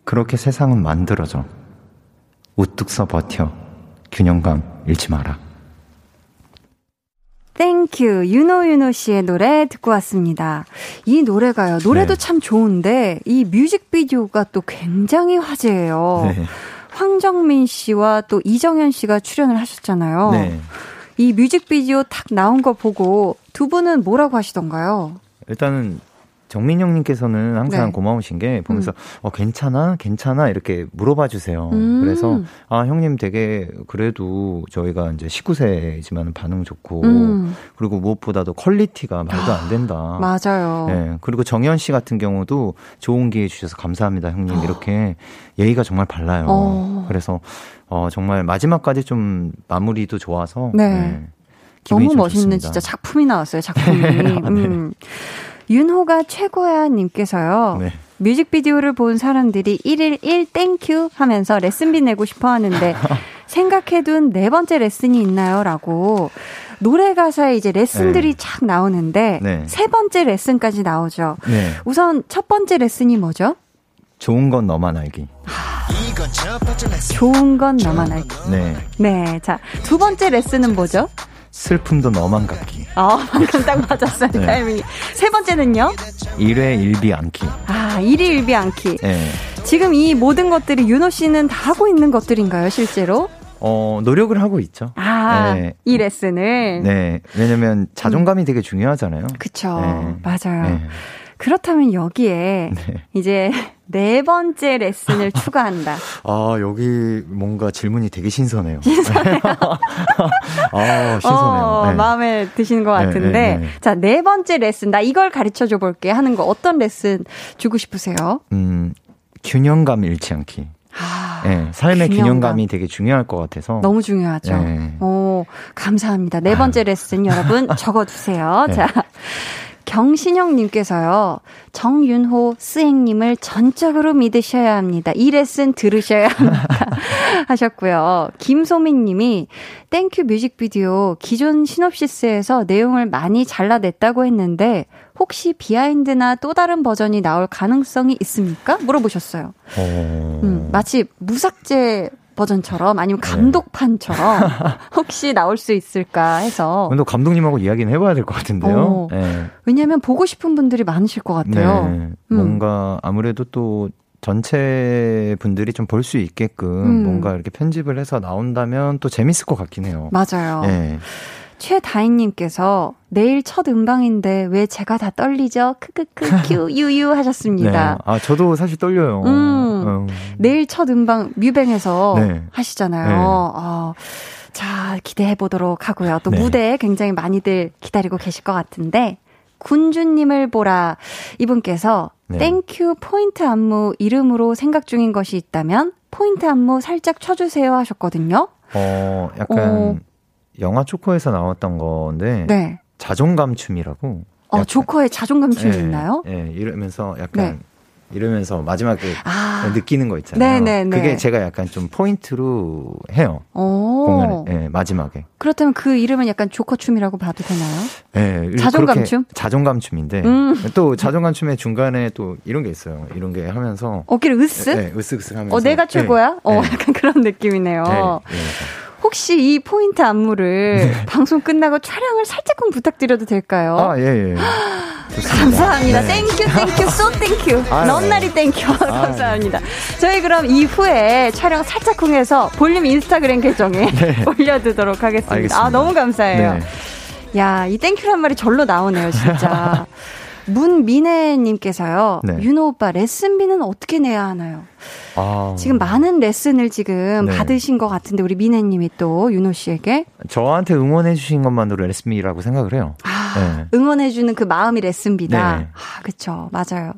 그렇게 세상은 만들어져. 우뚝 서 버텨. 균형감 잃지 마라. Thank U 유노 씨의 노래 듣고 왔습니다. 이 노래가요. 노래도 네. 참 좋은데 이 뮤직비디오가 또 굉장히 화제예요. 네. 황정민 씨와 또 이정현 씨가 출연을 하셨잖아요. 네. 이 뮤직비디오 탁 나온 거 보고 두 분은 뭐라고 하시던가요? 일단은 정민 형님께서는 항상 네. 고마우신 게 보면서 음. 어 괜찮아 괜찮아 이렇게 물어봐 주세요. 음. 그래서 아 형님 되게 그래도 저희가 이제 19세지만 반응 좋고 음. 그리고 무엇보다도 quality가 말도 안 된다. 아, 맞아요. 네 그리고 정현 씨 같은 경우도 좋은 기회 주셔서 감사합니다 형님 어. 이렇게 예의가 정말 발라요. 어. 그래서 어 정말 마지막까지 좀 마무리도 좋아서 네. 네. 너무 멋있는 좋습니다. 진짜 작품이 나왔어요 작품이. 네. 음. 윤호가 최고야 님께서요. 네. 뮤직비디오를 본 사람들이 1일 1 Thank U 하면서 레슨비 내고 싶어 하는데 생각해둔 네 번째 레슨이 있나요? 라고 노래 가사에 이제 레슨들이 네. 착 나오는데 네. 세 번째 레슨까지 나오죠. 네. 우선 첫 번째 레슨이 뭐죠? 좋은 건 너만 알기. 좋은 건 너만 알기. 네. 네. 자, 두 번째 레슨은 뭐죠? 슬픔도 너만 갖기. 아, 방금 딱 맞았어요, 네. 타이밍이. 세 번째는요? 일회 일비 않기. 아, 일이 일비 않기. 네. 지금 이 모든 것들이 윤호 씨는 다 하고 있는 것들인가요, 실제로? 어, 노력을 하고 있죠. 아, 네. 이 레슨을? 네. 왜냐면 자존감이 음. 되게 중요하잖아요. 그쵸. 네. 맞아요. 네. 그렇다면 여기에 네. 이제 네 번째 레슨을 추가한다. 아, 여기 뭔가 질문이 되게 신선해요. 신선해요. 아, 신선해요. 어, 네. 마음에 드시는 것 네, 같은데. 네, 네, 자, 네 번째 레슨. 나 이걸 가르쳐 줘 볼게 하는 거 어떤 레슨 주고 싶으세요? 음, 균형감 잃지 않기. 아, 네, 삶의 균형감. 이 되게 중요할 것 같아서. 너무 중요하죠. 네. 오, 감사합니다. 네 번째 레슨 여러분 적어두세요. 네. 자, 경신영님께서요, 정윤호 스앵님을 전적으로 믿으셔야 합니다. 이 레슨 들으셔야 합니다. 하셨고요. 김소민님이 Thank U 뮤직비디오 기존 시놉시스에서 내용을 많이 잘라냈다고 했는데, 혹시 비하인드나 또 다른 버전이 나올 가능성이 있습니까? 물어보셨어요. 어... 음, 마치 무삭제 버전처럼 아니면 네. 감독판처럼 네. 혹시 나올 수 있을까 해서. 근데 감독님하고 이야기는 해봐야 될 것 같은데요. 어, 네. 왜냐하면 보고 싶은 분들이 많으실 것 같아요. 네. 음. 뭔가 아무래도 또 전체 분들이 좀 볼 수 있게끔 음. 뭔가 이렇게 편집을 해서 나온다면 또 재밌을 것 같긴 해요. 맞아요. 네. 최다인님께서 내일 첫 음방인데 왜 제가 다 떨리죠? 크크크 큐 유유 하셨습니다. 네. 아 저도 사실 떨려요. 음, 음. 내일 첫 음방 뮤뱅에서 네. 하시잖아요. 네. 어, 자 기대해 보도록 하고요. 또 네. 무대 굉장히 많이들 기다리고 계실 것 같은데 군주님을 보라 이분께서 네. Thank U 포인트 안무 이름으로 생각 중인 것이 있다면 포인트 안무 살짝 쳐주세요 하셨거든요. 어 약간. 어, 영화 조커에서 나왔던 건데 네. 자존감 춤이라고. 어, 조커의 자존감 춤이 네, 있나요? 네, 이러면서 약간 네. 이러면서 마지막에 아. 느끼는 거 있잖아요. 네네네. 네, 그게 네. 제가 약간 좀 포인트로 해요. 공연 네, 마지막에. 그렇다면 그 이름은 약간 조커 춤이라고 봐도 되나요? 네. 자존감 춤? 자존감 춤인데 음. 또 자존감 춤의 중간에 또 이런 게 있어요. 이런 게 하면서 어깨를 으쓱? 네, 으쓱으쓱 하면서. 어, 내가 최고야? 어, 약간 그런 느낌이네요. 네. 혹시 이 포인트 안무를 네. 방송 끝나고 촬영을 살짝만 부탁드려도 될까요? 아, 예, 예. 감사합니다. 땡큐, 땡큐, 쏘 땡큐. 넌나리 땡큐. 감사합니다. 저희 그럼 이후에 촬영 살짝 흥해서 볼륨 인스타그램 계정에 네. 올려두도록 하겠습니다. 알겠습니다. 아, 너무 감사해요. 네. 야, 이 thank you란 말이 절로 나오네요, 진짜. 문민혜님께서요. 네. 윤호 오빠 레슨비는 어떻게 내야 하나요? 아... 지금 많은 레슨을 지금 네. 받으신 것 같은데 우리 민혜님이 또 윤호 씨에게 저한테 응원해 주신 것만으로 레슨비라고 생각을 해요. 아, 네. 응원해 주는 그 마음이 레슨비다. 네. 아, 그렇죠. 맞아요.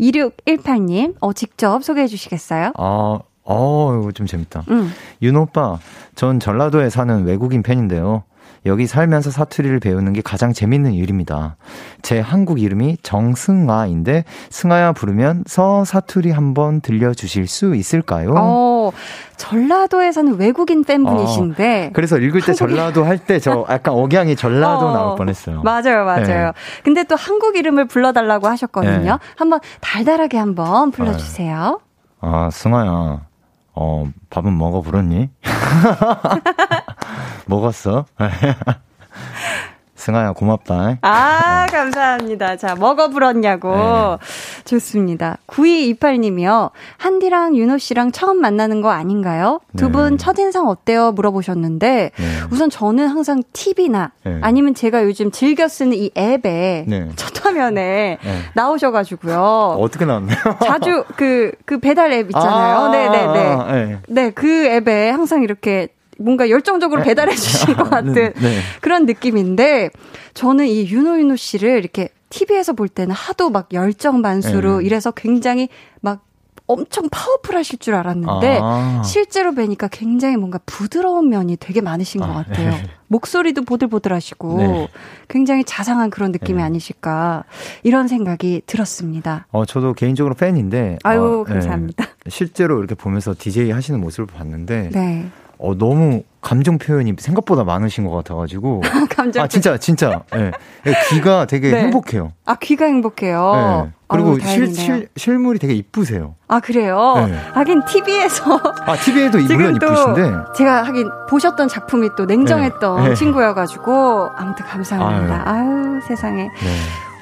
2618님, 어 직접 소개해 주시겠어요? 아, 어, 이거 좀 재밌다. 음. 윤호 오빠, 전 전라도에 사는 외국인 팬인데요. 여기 살면서 사투리를 배우는 게 가장 재밌는 일입니다. 제 한국 이름이 정승아인데 승아야 부르면서 사투리 한번 들려주실 수 있을까요? 어, 전라도에 사는 외국인 팬분이신데. 어, 그래서 읽을 때 한국이... 전라도 할 때 저 약간 억양이 전라도 어, 나올 뻔했어요. 맞아요, 맞아요. 네. 근데 또 한국 이름을 불러달라고 하셨거든요. 네. 한번 달달하게 한번 불러주세요. 아, 승아야. 어, 밥은 먹어 불었니? 먹었어? 승아야 고맙다. 아 감사합니다. 자 먹어 불었냐고 네. 좋습니다. 9228님이요. 한디랑 윤호 씨랑 처음 만나는 거 아닌가요? 두분 네. 첫인상 어때요? 물어보셨는데 네. 우선 저는 항상 TV나 네. 아니면 제가 요즘 즐겨 쓰는 이 앱에 네. 첫 화면에 네. 나오셔가지고요. 어떻게 나왔나요? 자주 그그 그 배달 앱 있잖아요. 네네네. 아, 네. 네그 앱에 항상 이렇게 뭔가 열정적으로 네. 배달해 주신 것 같은 네, 네. 그런 느낌인데 저는 이 윤호 윤호 씨를 이렇게 TV에서 볼 때는 하도 막 열정 만수로 네. 이래서 굉장히 막 엄청 파워풀하실 줄 알았는데 아. 실제로 뵈니까 굉장히 뭔가 부드러운 면이 되게 많으신 것 아, 같아요. 네. 목소리도 보들보들하시고 네. 굉장히 자상한 그런 느낌이 네. 아니실까 이런 생각이 들었습니다. 어 저도 개인적으로 팬인데 아유 어, 감사합니다. 실제로 이렇게 보면서 DJ 하시는 모습을 봤는데 네. 어, 너무 감정 표현이 생각보다 많으신 것 같아가지고. 감정 아, 진짜, 진짜. 예. 네. 귀가 되게 네. 행복해요. 아, 귀가 행복해요. 네. 그리고 아유, 실, 실, 실물이 되게 이쁘세요. 아, 그래요? 네. 하긴 TV에서. 아, TV에도 물론 이쁘신데. 제가 하긴 보셨던 작품이 또 냉정했던 네. 친구여가지고. 아무튼 감사합니다. 아유, 아유 세상에.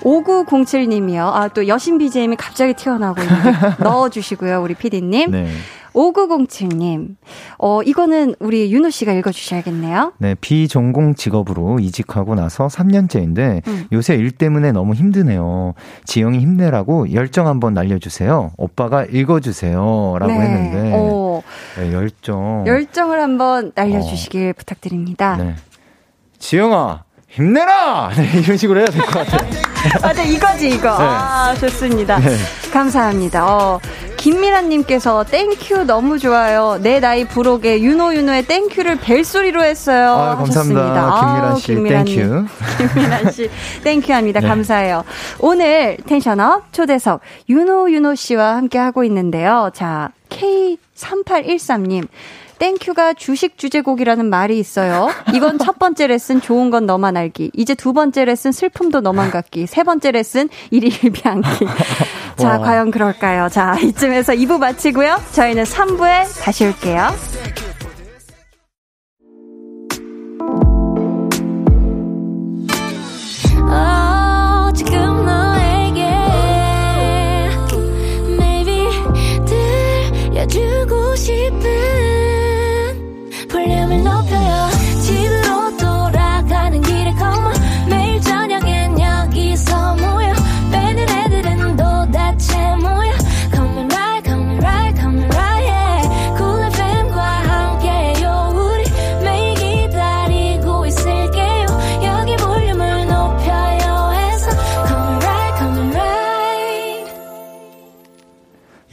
네. 5907님이요. 아, 또 여신 BJM이 갑자기 튀어나오고 있는데 넣어주시고요, 우리 PD님. 네. 5907님, 어, 이거는 우리 윤호 씨가 읽어주셔야겠네요. 네, 비전공 직업으로 이직하고 나서 3년째인데 음. 요새 일 때문에 너무 힘드네요. 지영이 힘내라고 열정 한번 날려주세요. 오빠가 읽어주세요. 라고 네. 했는데. 어. 네, 열정. 열정을 한번 날려주시길 어. 부탁드립니다. 네. 지영아, 힘내라! 네, 이런 식으로 해야 될 것 같아요. 맞아, 이거지, 이거. 네. 아, 좋습니다. 네. 감사합니다. 어, 김미란님께서 Thank U 너무 좋아요. 내 나이 불혹에 유노윤호의 Thank U를 벨소리로 했어요. 아, 감사합니다. 김미란 씨, 김미란 thank you. 김미란 씨, thank you 합니다. 네. 감사해요. 오늘 tension up 초대석 유노윤호 씨와 함께 하고 있는데요. 자, K3813님. Thank U가 주식 주제곡이라는 말이 있어요. 이건 첫 번째 레슨 좋은 건 너만 알기. 이제 두 번째 레슨 슬픔도 너만 갖기. 세 번째 레슨 일희일비 않기. 자, 과연 그럴까요? 자, 이쯤에서 2부 마치고요. 저희는 3부에 다시 올게요. 주고 싶은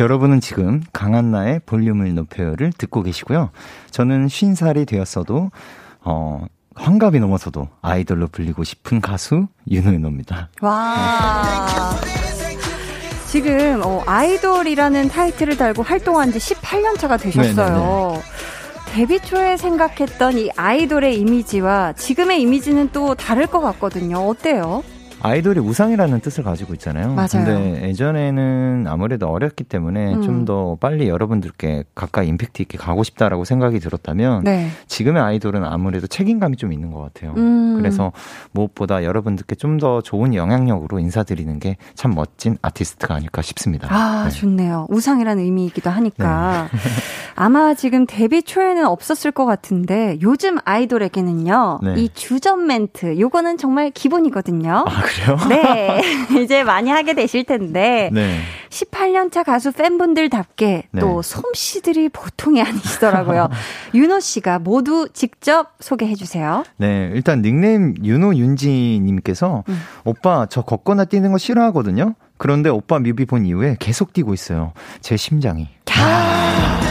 여러분은 지금 강한나의 볼륨을 높여요를 듣고 계시고요. 저는 50살이 되었어도, 어, 환갑이 넘어서도 아이돌로 불리고 싶은 가수 윤호윤호입니다. 와. 지금 어, 아이돌이라는 타이틀을 달고 활동한 지 18년 차가 되셨어요. 네네네. 데뷔 초에 생각했던 이 아이돌의 이미지와 지금의 이미지는 또 다를 것 같거든요. 어때요? 아이돌이 우상이라는 뜻을 가지고 있잖아요. 맞아요. 근데 예전에는 아무래도 어렸기 때문에 음. 좀더 빨리 여러분들께 가까이 임팩트 있게 가고 싶다라고 생각이 들었다면 네. 지금의 아이돌은 아무래도 책임감이 좀 있는 것 같아요. 음. 그래서 무엇보다 여러분들께 좀 더 좋은 영향력으로 인사드리는 게 참 멋진 아티스트가 아닐까 싶습니다. 아, 네. 좋네요. 우상이라는 의미이기도 하니까. 네. 아마 지금 데뷔 초에는 없었을 것 같은데 요즘 아이돌에게는요. 네. 이 주전 멘트 요거는 정말 기본이거든요. 아, 그래요? 네. 이제 많이 하게 되실 텐데. 네. 18년차 가수 팬분들답게 네. 또 솜씨들이 보통이 아니시더라고요. 윤호 씨가 모두 직접 소개해 주세요. 네. 일단 닉네임 윤호 윤지 님께서 음. 오빠 저 걷거나 뛰는 거 싫어하거든요. 그런데 오빠 뮤비 본 이후에 계속 뛰고 있어요. 제 심장이. 아.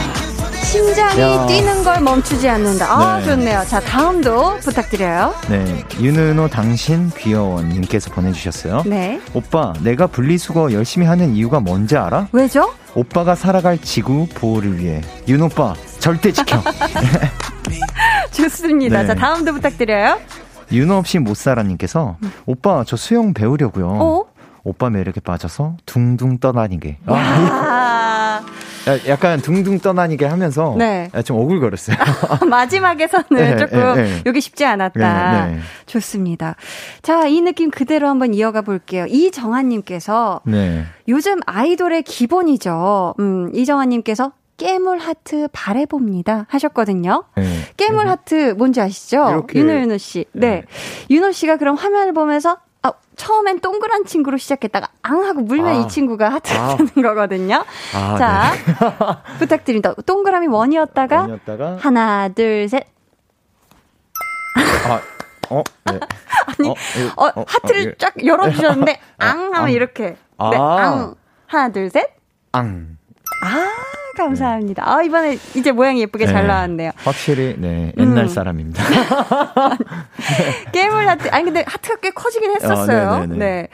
심장이 야. 뛰는 걸 멈추지 않는다. 아, 네. 좋네요. 자, 다음도 부탁드려요. 네. 윤은호 당신 귀여워님께서 보내주셨어요. 네. 오빠, 내가 분리수거 열심히 하는 이유가 뭔지 알아? 왜죠? 오빠가 살아갈 지구 보호를 위해. 윤 오빠, 절대 지켜. 좋습니다. 네. 자, 다음도 부탁드려요. 윤호 없이 못 살아님께서 음. 오빠 저 수영 배우려고요. 어? 오빠 매력에 빠져서 둥둥 떠다니게. 아. 약간 둥둥 떠다니게 하면서 네. 좀 오글거렸어요. 마지막에서는 네, 조금 네, 네. 여기 쉽지 않았다. 네, 네. 좋습니다. 자, 이 느낌 그대로 한번 이어가 볼게요. 이정한님께서 네. 요즘 아이돌의 기본이죠. 음, 이정한님께서 깨물 하트 바래봅니다 하셨거든요. 네. 깨물 하트 뭔지 아시죠? 윤호 윤호 씨. 네. 네. 윤호 씨가 그럼 화면을 보면서 아, 처음엔 동그란 친구로 시작했다가 앙 하고 물면 아. 이 친구가 하트가 아. 되는 거거든요. 아, 자, 네. 부탁드립니다. 동그라미 원이었다가, 원이었다가 하나, 둘, 셋. 아, 어, 네. 아니, 어, 어, 어, 어 하트를 어, 쫙 열어주셨는데, 앙 하면 이렇게. 네, 앙. 하나, 둘, 셋. 앙. 아, 감사합니다. 아, 이번에 이제 모양이 예쁘게 네, 잘 나왔네요. 확실히, 네, 옛날 음. 사람입니다. 깨물 하트, 아니, 근데 하트가 꽤 커지긴 했었어요. 어, 네.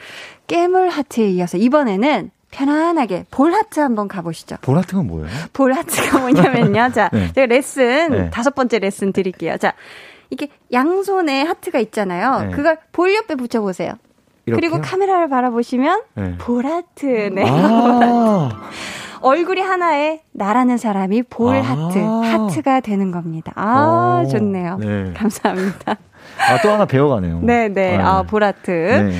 깨물 하트에 이어서 이번에는 편안하게 볼하트 한번 가보시죠. 볼하트가 뭐예요? 볼하트가 뭐냐면요. 자, 네. 제가 레슨, 네. 다섯 번째 레슨 드릴게요. 자, 이게 양손에 하트가 있잖아요. 네. 그걸 볼 옆에 붙여보세요. 이렇게요? 그리고 카메라를 바라보시면 네. 볼하트. 네. 아~ 얼굴이 하나에 나라는 사람이 볼 아~ 하트, 하트가 되는 겁니다. 아, 오, 좋네요. 네. 감사합니다. 아, 또 하나 배워가네요. 네네. 네. 아, 아 볼하트. 네.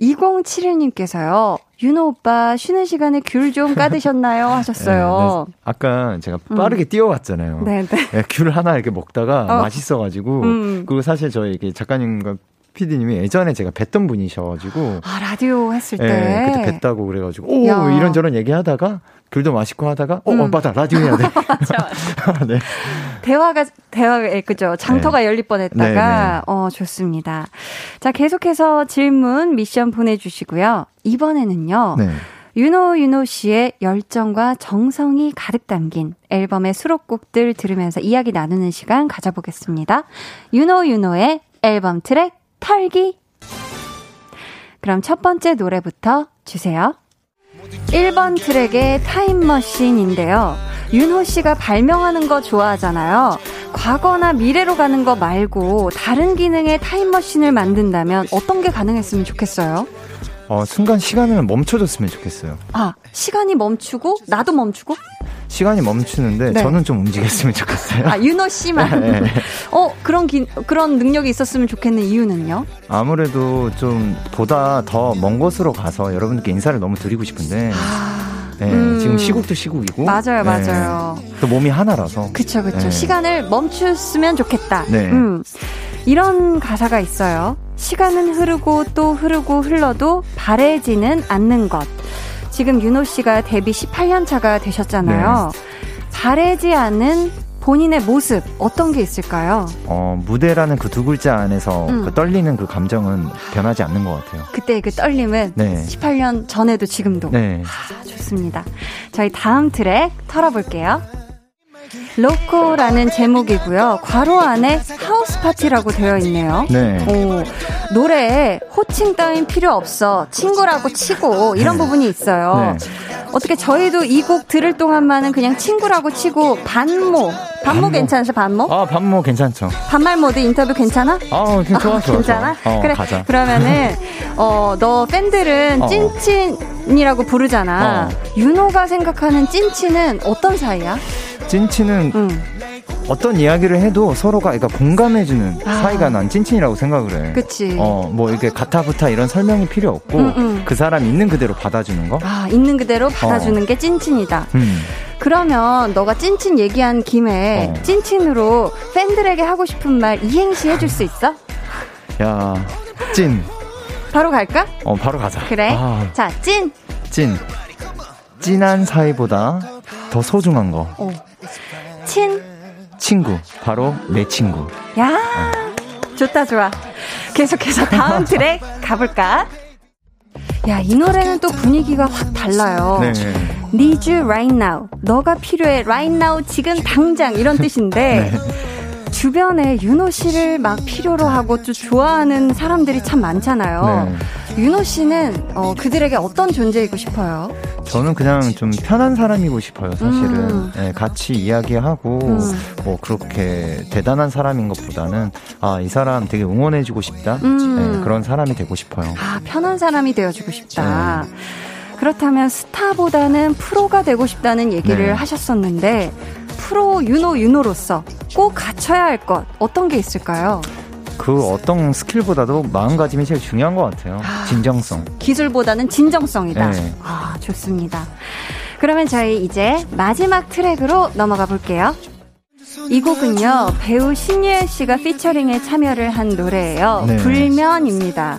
2071님께서요, 윤호 오빠 쉬는 시간에 귤 좀 까드셨나요? 하셨어요. 네, 아까 제가 빠르게 음. 뛰어왔잖아요. 네네. 네, 귤 하나 이렇게 먹다가 어. 맛있어가지고, 음. 그리고 사실 저희 이렇게 작가님과 PD님이 예전에 제가 뵀던 분이셔가지고. 아, 라디오 했을 때? 네, 그때 뵀다고 그래가지고, 오, 야. 이런저런 얘기하다가, 귤도 맛있고 하다가, 어, 음. 어, 맞다, 라디오 해야 돼. 맞아, 맞아. 네. 대화가, 대화가, 예, 그죠. 장터가 네. 열릴 뻔 했다가, 네, 네. 어, 좋습니다. 자, 계속해서 질문, 미션 보내주시고요. 이번에는요. 네. 윤호 윤호 씨의 열정과 정성이 가득 담긴 앨범의 수록곡들 들으면서 이야기 나누는 시간 가져보겠습니다. 윤호 윤호의 앨범 트랙 털기. 그럼 첫 번째 노래부터 주세요. 1번 트랙의 타임머신인데요. 윤호 씨가 발명하는 거 좋아하잖아요. 과거나 미래로 가는 거 말고 다른 기능의 타임머신을 만든다면 어떤 게 가능했으면 좋겠어요? 어, 순간 시간을 멈춰줬으면 좋겠어요. 아, 시간이 멈추고 나도 멈추고? 시간이 멈추는데 네. 저는 좀 움직였으면 좋겠어요. 아, 윤호 씨만. 네. 어, 그런 기, 그런 능력이 있었으면 좋겠는 이유는요? 아무래도 좀 보다 더 먼 곳으로 가서 여러분께 인사를 너무 드리고 싶은데. 아, 네, 음. 지금 시국도 시국이고. 맞아요, 네. 맞아요. 또 몸이 하나라서. 그쵸, 그쵸. 네. 시간을 멈췄으면 좋겠다. 네. 음. 이런 가사가 있어요. 시간은 흐르고 또 흐르고 흘러도 바래지는 않는 것. 지금 윤호 씨가 데뷔 18년 차가 되셨잖아요. 네. 바래지 않은 본인의 모습 어떤 게 있을까요? 어 무대라는 그 두 글자 안에서 음. 그 떨리는 그 감정은 변하지 않는 것 같아요. 그때 그 떨림은 네. 18년 전에도 지금도. 네. 아, 좋습니다. 저희 다음 트랙 털어볼게요. 로코라는 제목이고요. 괄호 안에 하우스 파티라고 되어 있네요. 네. 오, 노래에 호칭 따윈 필요 없어. 친구라고 치고 이런 네. 부분이 있어요. 네. 어떻게 저희도 이 곡 들을 동안만은 그냥 친구라고 치고 반모. 반모. 괜찮으세요? 반모? 아, 반모 괜찮죠. 반말 모드 인터뷰 괜찮아? 아, 좋아, 좋아. 괜찮아? 좋아. 어, 그래. 가자. 그러면은 어, 너 팬들은 어. 찐친이라고 부르잖아. 어. 윤호가 생각하는 찐친은 어떤 사이야? 찐친은 응. 어떤 이야기를 해도 서로가 그러니까 공감해주는 아. 사이가 난 찐친이라고 생각을 해. 그치. 어, 뭐 이렇게 가타부타 이런 설명이 필요 없고 음, 음. 그 사람 있는 그대로 받아주는 거. 아, 있는 그대로 받아주는 어. 게 찐친이다. 음. 그러면 너가 찐친 얘기한 김에 어. 찐친으로 팬들에게 하고 싶은 말 이행시 해줄 수 있어? 야, 찐. 바로 갈까? 어, 바로 가자. 그래. 아. 자, 찐. 찐. 찐한 사이보다 더 소중한 거. 어. 친. 친구. 바로 내 친구. 야, 어. 좋다, 좋아. 계속해서 다음 트랙 가볼까? 야, 이 노래는 또 분위기가 확 달라요. 네. Need you right now. 너가 필요해. right now. 지금 당장. 이런 뜻인데. 네. 주변에 윤호 씨를 막 필요로 하고 좀 좋아하는 사람들이 참 많잖아요. 네. 윤호 씨는 어, 그들에게 어떤 존재이고 싶어요? 저는 그냥 좀 편한 사람이고 싶어요, 사실은. 음. 네, 같이 이야기하고, 음. 뭐, 그렇게 대단한 사람인 것보다는, 아, 이 사람 되게 응원해주고 싶다? 음. 네, 그런 사람이 되고 싶어요. 아, 편한 사람이 되어주고 싶다. 네. 그렇다면 스타보다는 프로가 되고 싶다는 얘기를 네. 하셨었는데, 프로 윤호 윤호로서 꼭 갖춰야 할 것 어떤 게 있을까요? 그 어떤 스킬보다도 마음가짐이 제일 중요한 것 같아요. 아, 진정성. 기술보다는 진정성이다. 네. 아, 좋습니다. 그러면 저희 이제 마지막 트랙으로 넘어가 볼게요. 이 곡은요, 배우 신예은 씨가 피처링에 참여를 한 노래예요. 네. 불면입니다.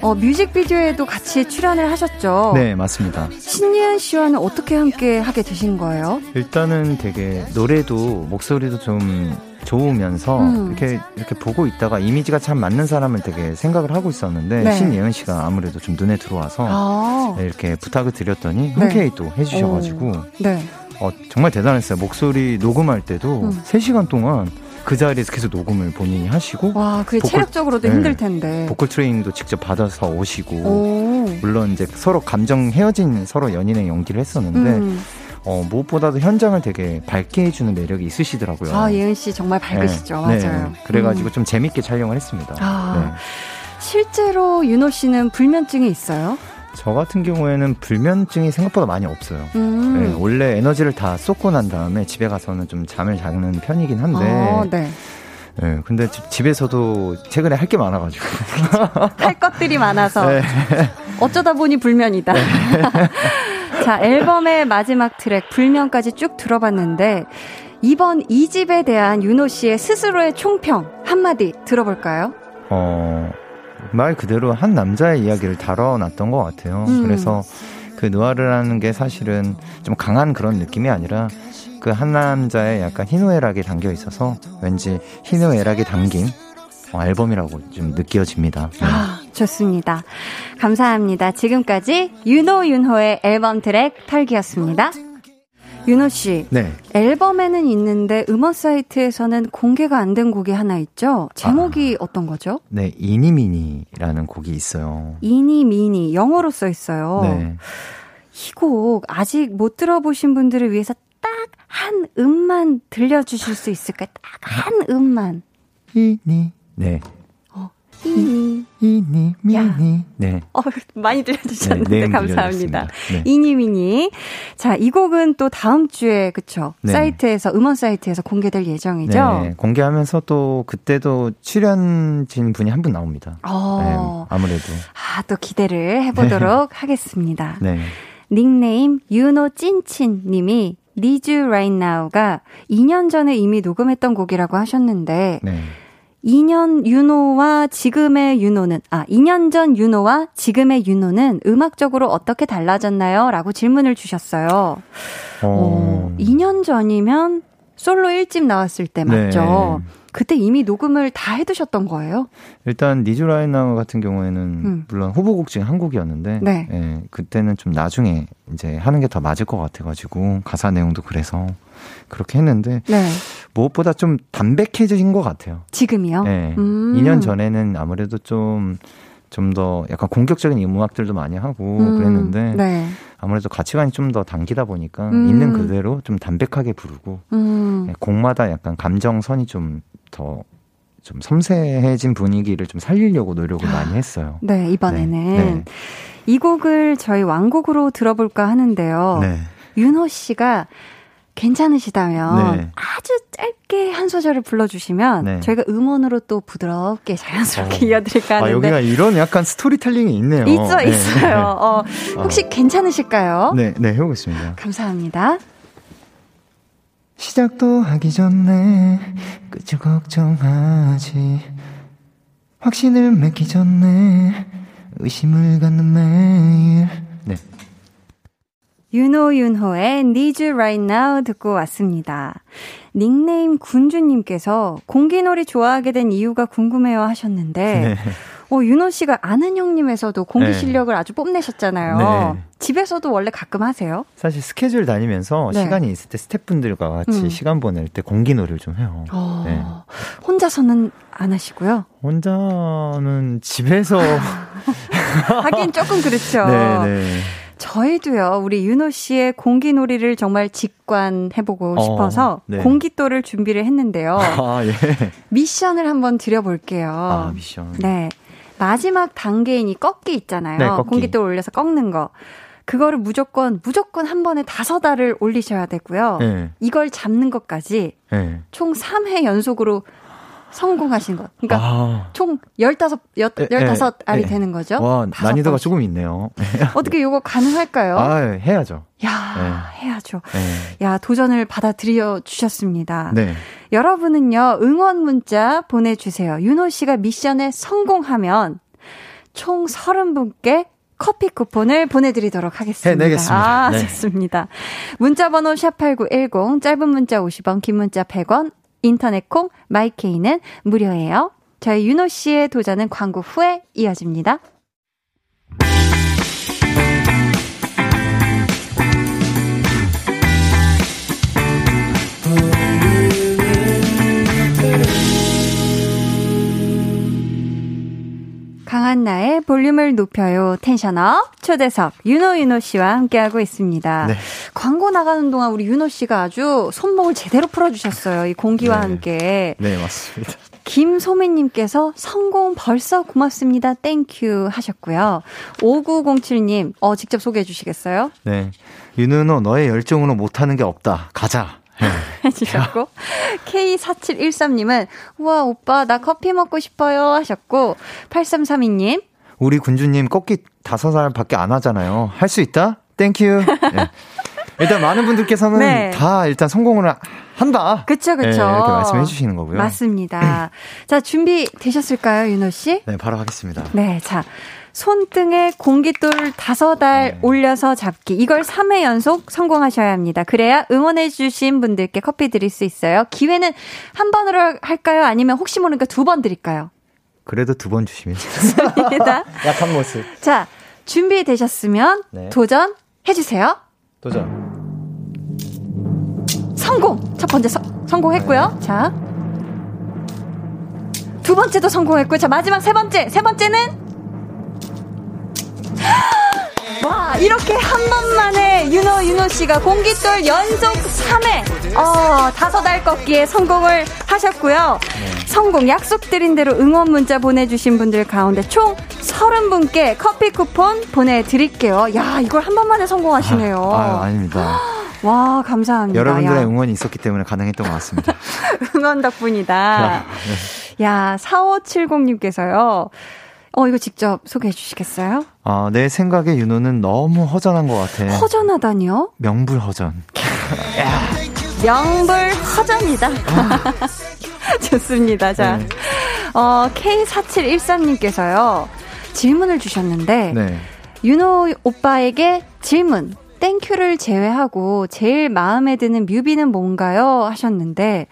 어, 뮤직비디오에도 같이 출연을 하셨죠? 네, 맞습니다. 신예은 씨와는 어떻게 함께 하게 되신 거예요? 일단은 되게 노래도 목소리도 좀 좋으면서 음. 이렇게 이렇게 보고 있다가 이미지가 참 맞는 사람을 되게 생각을 하고 있었는데 네. 신예은 씨가 아무래도 좀 눈에 들어와서 아. 네, 이렇게 부탁을 드렸더니 흔쾌히 네. 또 해주셔가지고 네. 어, 정말 대단했어요. 목소리 녹음할 때도 음. 3시간 동안 그 자리에서 계속 녹음을 본인이 하시고 와, 그게 보컬, 체력적으로도 네, 힘들 텐데. 보컬 트레이닝도 직접 받아서 오시고 오. 물론 이제 서로 감정 헤어진 서로 연인의 연기를 했었는데 음. 어, 무엇보다도 현장을 되게 밝게 해주는 매력이 있으시더라고요. 아, 예은 씨 정말 밝으시죠. 네, 맞아요. 네. 그래가지고 음. 좀 재밌게 촬영을 했습니다. 아, 네. 실제로 윤호 씨는 불면증이 있어요? 저 같은 경우에는 불면증이 생각보다 많이 없어요. 음. 네, 원래 에너지를 다 쏟고 난 다음에 집에 가서는 좀 잠을 자는 편이긴 한데. 아, 네. 네, 근데 집 에서도 최근에 할 게 많아가지고. 할 것들이 많아서. 네. 어쩌다 보니 불면이다. 네. 자, 앨범의 마지막 트랙, 불면까지 쭉 들어봤는데, 이번 2집에 대한 윤호 씨의 스스로의 총평, 한마디 들어볼까요? 어, 말 그대로 한 남자의 이야기를 다뤄놨던 것 같아요. 음. 그래서 그 느와르라는 게 사실은 좀 강한 그런 느낌이 아니라 그 한 남자의 약간 희노애락이 담겨 있어서 왠지 희노애락이 담긴 어, 앨범이라고 좀 느껴집니다. 네. 아, 좋습니다. 감사합니다. 지금까지 윤호 윤호의 앨범 트랙 털기였습니다. 윤호 씨. 네. 앨범에는 있는데 음원 사이트에서는 공개가 안 된 곡이 하나 있죠? 제목이 아, 어떤 거죠? 네, 이니미니라는 곡이 있어요. 이니미니 영어로 써 있어요. 네. 이곡 아직 못 들어보신 분들을 위해서 딱 한 음만 들려주실 수 있을까요? 딱 한 음만. 이니. 네. 이니. 이니, 미니. 네. 어, 많이 들려주셨는데, 네, 감사합니다. 네. 이니, 미니. 자, 이 곡은 또 다음 주에, 그쵸? 네. 사이트에서, 음원 사이트에서 공개될 예정이죠? 네. 공개하면서 또, 그때도 출연진 분이 한 분 나옵니다. 어. 네, 아무래도. 아, 또 기대를 해보도록 네. 하겠습니다. 네. 닉네임, 유노 찐친 님이, Need You Right Now가 2년 전에 이미 녹음했던 곡이라고 하셨는데, 네. 2년 윤호와 지금의 윤호는, 아, 2년 전 윤호와 지금의 윤호는 음악적으로 어떻게 달라졌나요? 라고 질문을 주셨어요. 어... 어, 2년 전이면 솔로 1집 나왔을 때 맞죠? 네. 그때 이미 녹음을 다 해두셨던 거예요? 일단 니즈라이나 같은 경우에는 음. 물론 후보곡 중에 한 곡이었는데 네. 예, 그때는 좀 나중에 이제 하는 게 더 맞을 것 같아가지고 가사 내용도 그래서 그렇게 했는데 네. 무엇보다 좀 담백해진 것 같아요. 지금이요? 네. 음. 2년 전에는 아무래도 좀 좀 더 약간 공격적인 음악들도 많이 하고 음, 그랬는데 네. 아무래도 가치관이 좀 더 당기다 보니까 음. 있는 그대로 좀 담백하게 부르고 음. 네, 곡마다 약간 감정선이 좀더 좀 섬세해진 분위기를 좀 살리려고 노력을 많이 했어요. 네, 이번에는 네, 네. 이 곡을 저희 왕곡으로 들어볼까 하는데요. 네. 윤호 씨가 괜찮으시다면 네. 아주 짧게 한 소절을 불러주시면 네. 저희가 음원으로 또 부드럽게 자연스럽게 어. 이어드릴까 하는데 아, 여기가 이런 약간 스토리텔링이 있네요. 있어 네. 있어요. 어, 혹시 어. 괜찮으실까요? 네, 네 해보겠습니다. 감사합니다. 시작도 하기 전에 끝을 걱정하지 확신을 맺기 전에 의심을 갖는 매일 네. 윤호윤호의 Need You Right Now 듣고 왔습니다. 닉네임 군주님께서 공기놀이 좋아하게 된 이유가 궁금해요 하셨는데, 네. 어, 윤호 씨가 아는 형님에서도 공기 네. 실력을 아주 뽐내셨잖아요. 네. 집에서도 원래 가끔 하세요? 사실 스케줄 다니면서 네. 시간이 있을 때 스태프분들과 같이 음. 시간 보낼 때 공기놀이를 좀 해요. 어, 네. 혼자서는 안 하시고요? 혼자는 집에서 하긴 조금 그렇죠. 저희도요, 우리 윤호 씨의 공기놀이를 정말 직관해보고 어, 싶어서 네. 공기돌을 준비를 했는데요. 아, 예. 미션을 한번 드려볼게요. 아, 미션. 네. 마지막 단계인 이 꺾기 있잖아요. 네, 꺾기. 공기돌 올려서 꺾는 거. 그거를 무조건 무조건 한 번에 다섯 알을 올리셔야 되고요. 네. 이걸 잡는 것까지 네. 총 3회 연속으로 성공하신 것. 그러니까 아. 총 15, 15 알이 에, 되는 거죠. 와, 난이도가 조금 있네요. 어떻게 이거 가능할까요? 아, 해야죠. 야, 네. 해야죠. 네. 야, 도전을 받아들여 주셨습니다. 네. 여러분은요, 응원 문자 보내주세요. 윤호 씨가 미션에 성공하면 총 30분께 커피 쿠폰을 보내드리도록 하겠습니다. 해내겠습니다. 아, 네. 좋습니다. 문자 번호 샵8910, 짧은 문자 50원, 긴 문자 100원, 인터넷 콩, 마이케이는 무료예요. 저희 윤호 씨의 도전은 광고 후에 이어집니다. 강한나의 볼륨을 높여요. tension up 초대석 유노윤호 씨와 함께하고 있습니다. 네. 광고 나가는 동안 우리 윤호 씨가 아주 손목을 제대로 풀어주셨어요. 이 공기와 네. 함께. 네 맞습니다. 김소민님께서 성공 벌써 고맙습니다. thank you 하셨고요. 5907님, 어, 직접 소개해 주시겠어요? 네. 유노윤호, 너의 열정으로 못하는 게 없다. 가자. 네. 해주셨고, K4713님은, 우와, 오빠, 나 커피 먹고 싶어요. 하셨고, 8332님, 우리 군주님 꺾기 다섯 살 밖에 안 하잖아요. 할 수 있다? thank you. 네. 일단 많은 분들께서는 네. 다 일단 성공을 한다. 그쵸, 그쵸. 네, 이렇게 말씀해 주시는 거고요. 맞습니다. 자, 준비 되셨을까요, 윤호 씨? 네, 바로 하겠습니다. 네, 자. 손등에 공깃돌 다섯 알 네. 올려서 잡기. 이걸 3회 연속 성공하셔야 합니다. 그래야 응원해주신 분들께 커피 드릴 수 있어요. 기회는 한 번으로 할까요? 아니면 혹시 모르니까 두 번 드릴까요? 그래도 두 번 주시면 좋습니다. 약한 모습. 자, 준비되셨으면 네. 도전 해주세요. 도전. 성공! 첫 번째 서, 성공했고요. 자. 두 번째도 성공했고요. 자, 마지막 세 번째. 세 번째는 와, 이렇게 한 번만에 윤호, 윤호 씨가 공깃돌 연속 3회, 어, 다섯 알 꺾기에 성공을 하셨고요. 네. 성공 약속드린 대로 응원 문자 보내주신 분들 가운데 총 30분께 커피 쿠폰 보내드릴게요. 야, 이걸 한 번만에 성공하시네요. 아, 아 닙니다 와, 감사합니다. 여러분들의 야. 응원이 있었기 때문에 가능했던 것 같습니다. 응원 덕분이다. 네. 야, 4570님께서요. 어, 이거 직접 소개해 주시겠어요? 아, 내 생각에 윤호는 너무 허전한 것 같아. 허전하다니요? 명불허전. 명불허전이다. 좋습니다. 자, 네. 어, K4713님께서요. 질문을 주셨는데, 네. 윤호 오빠에게 질문. Thank U를 제외하고 제일 마음에 드는 뮤비는 뭔가요? 하셨는데,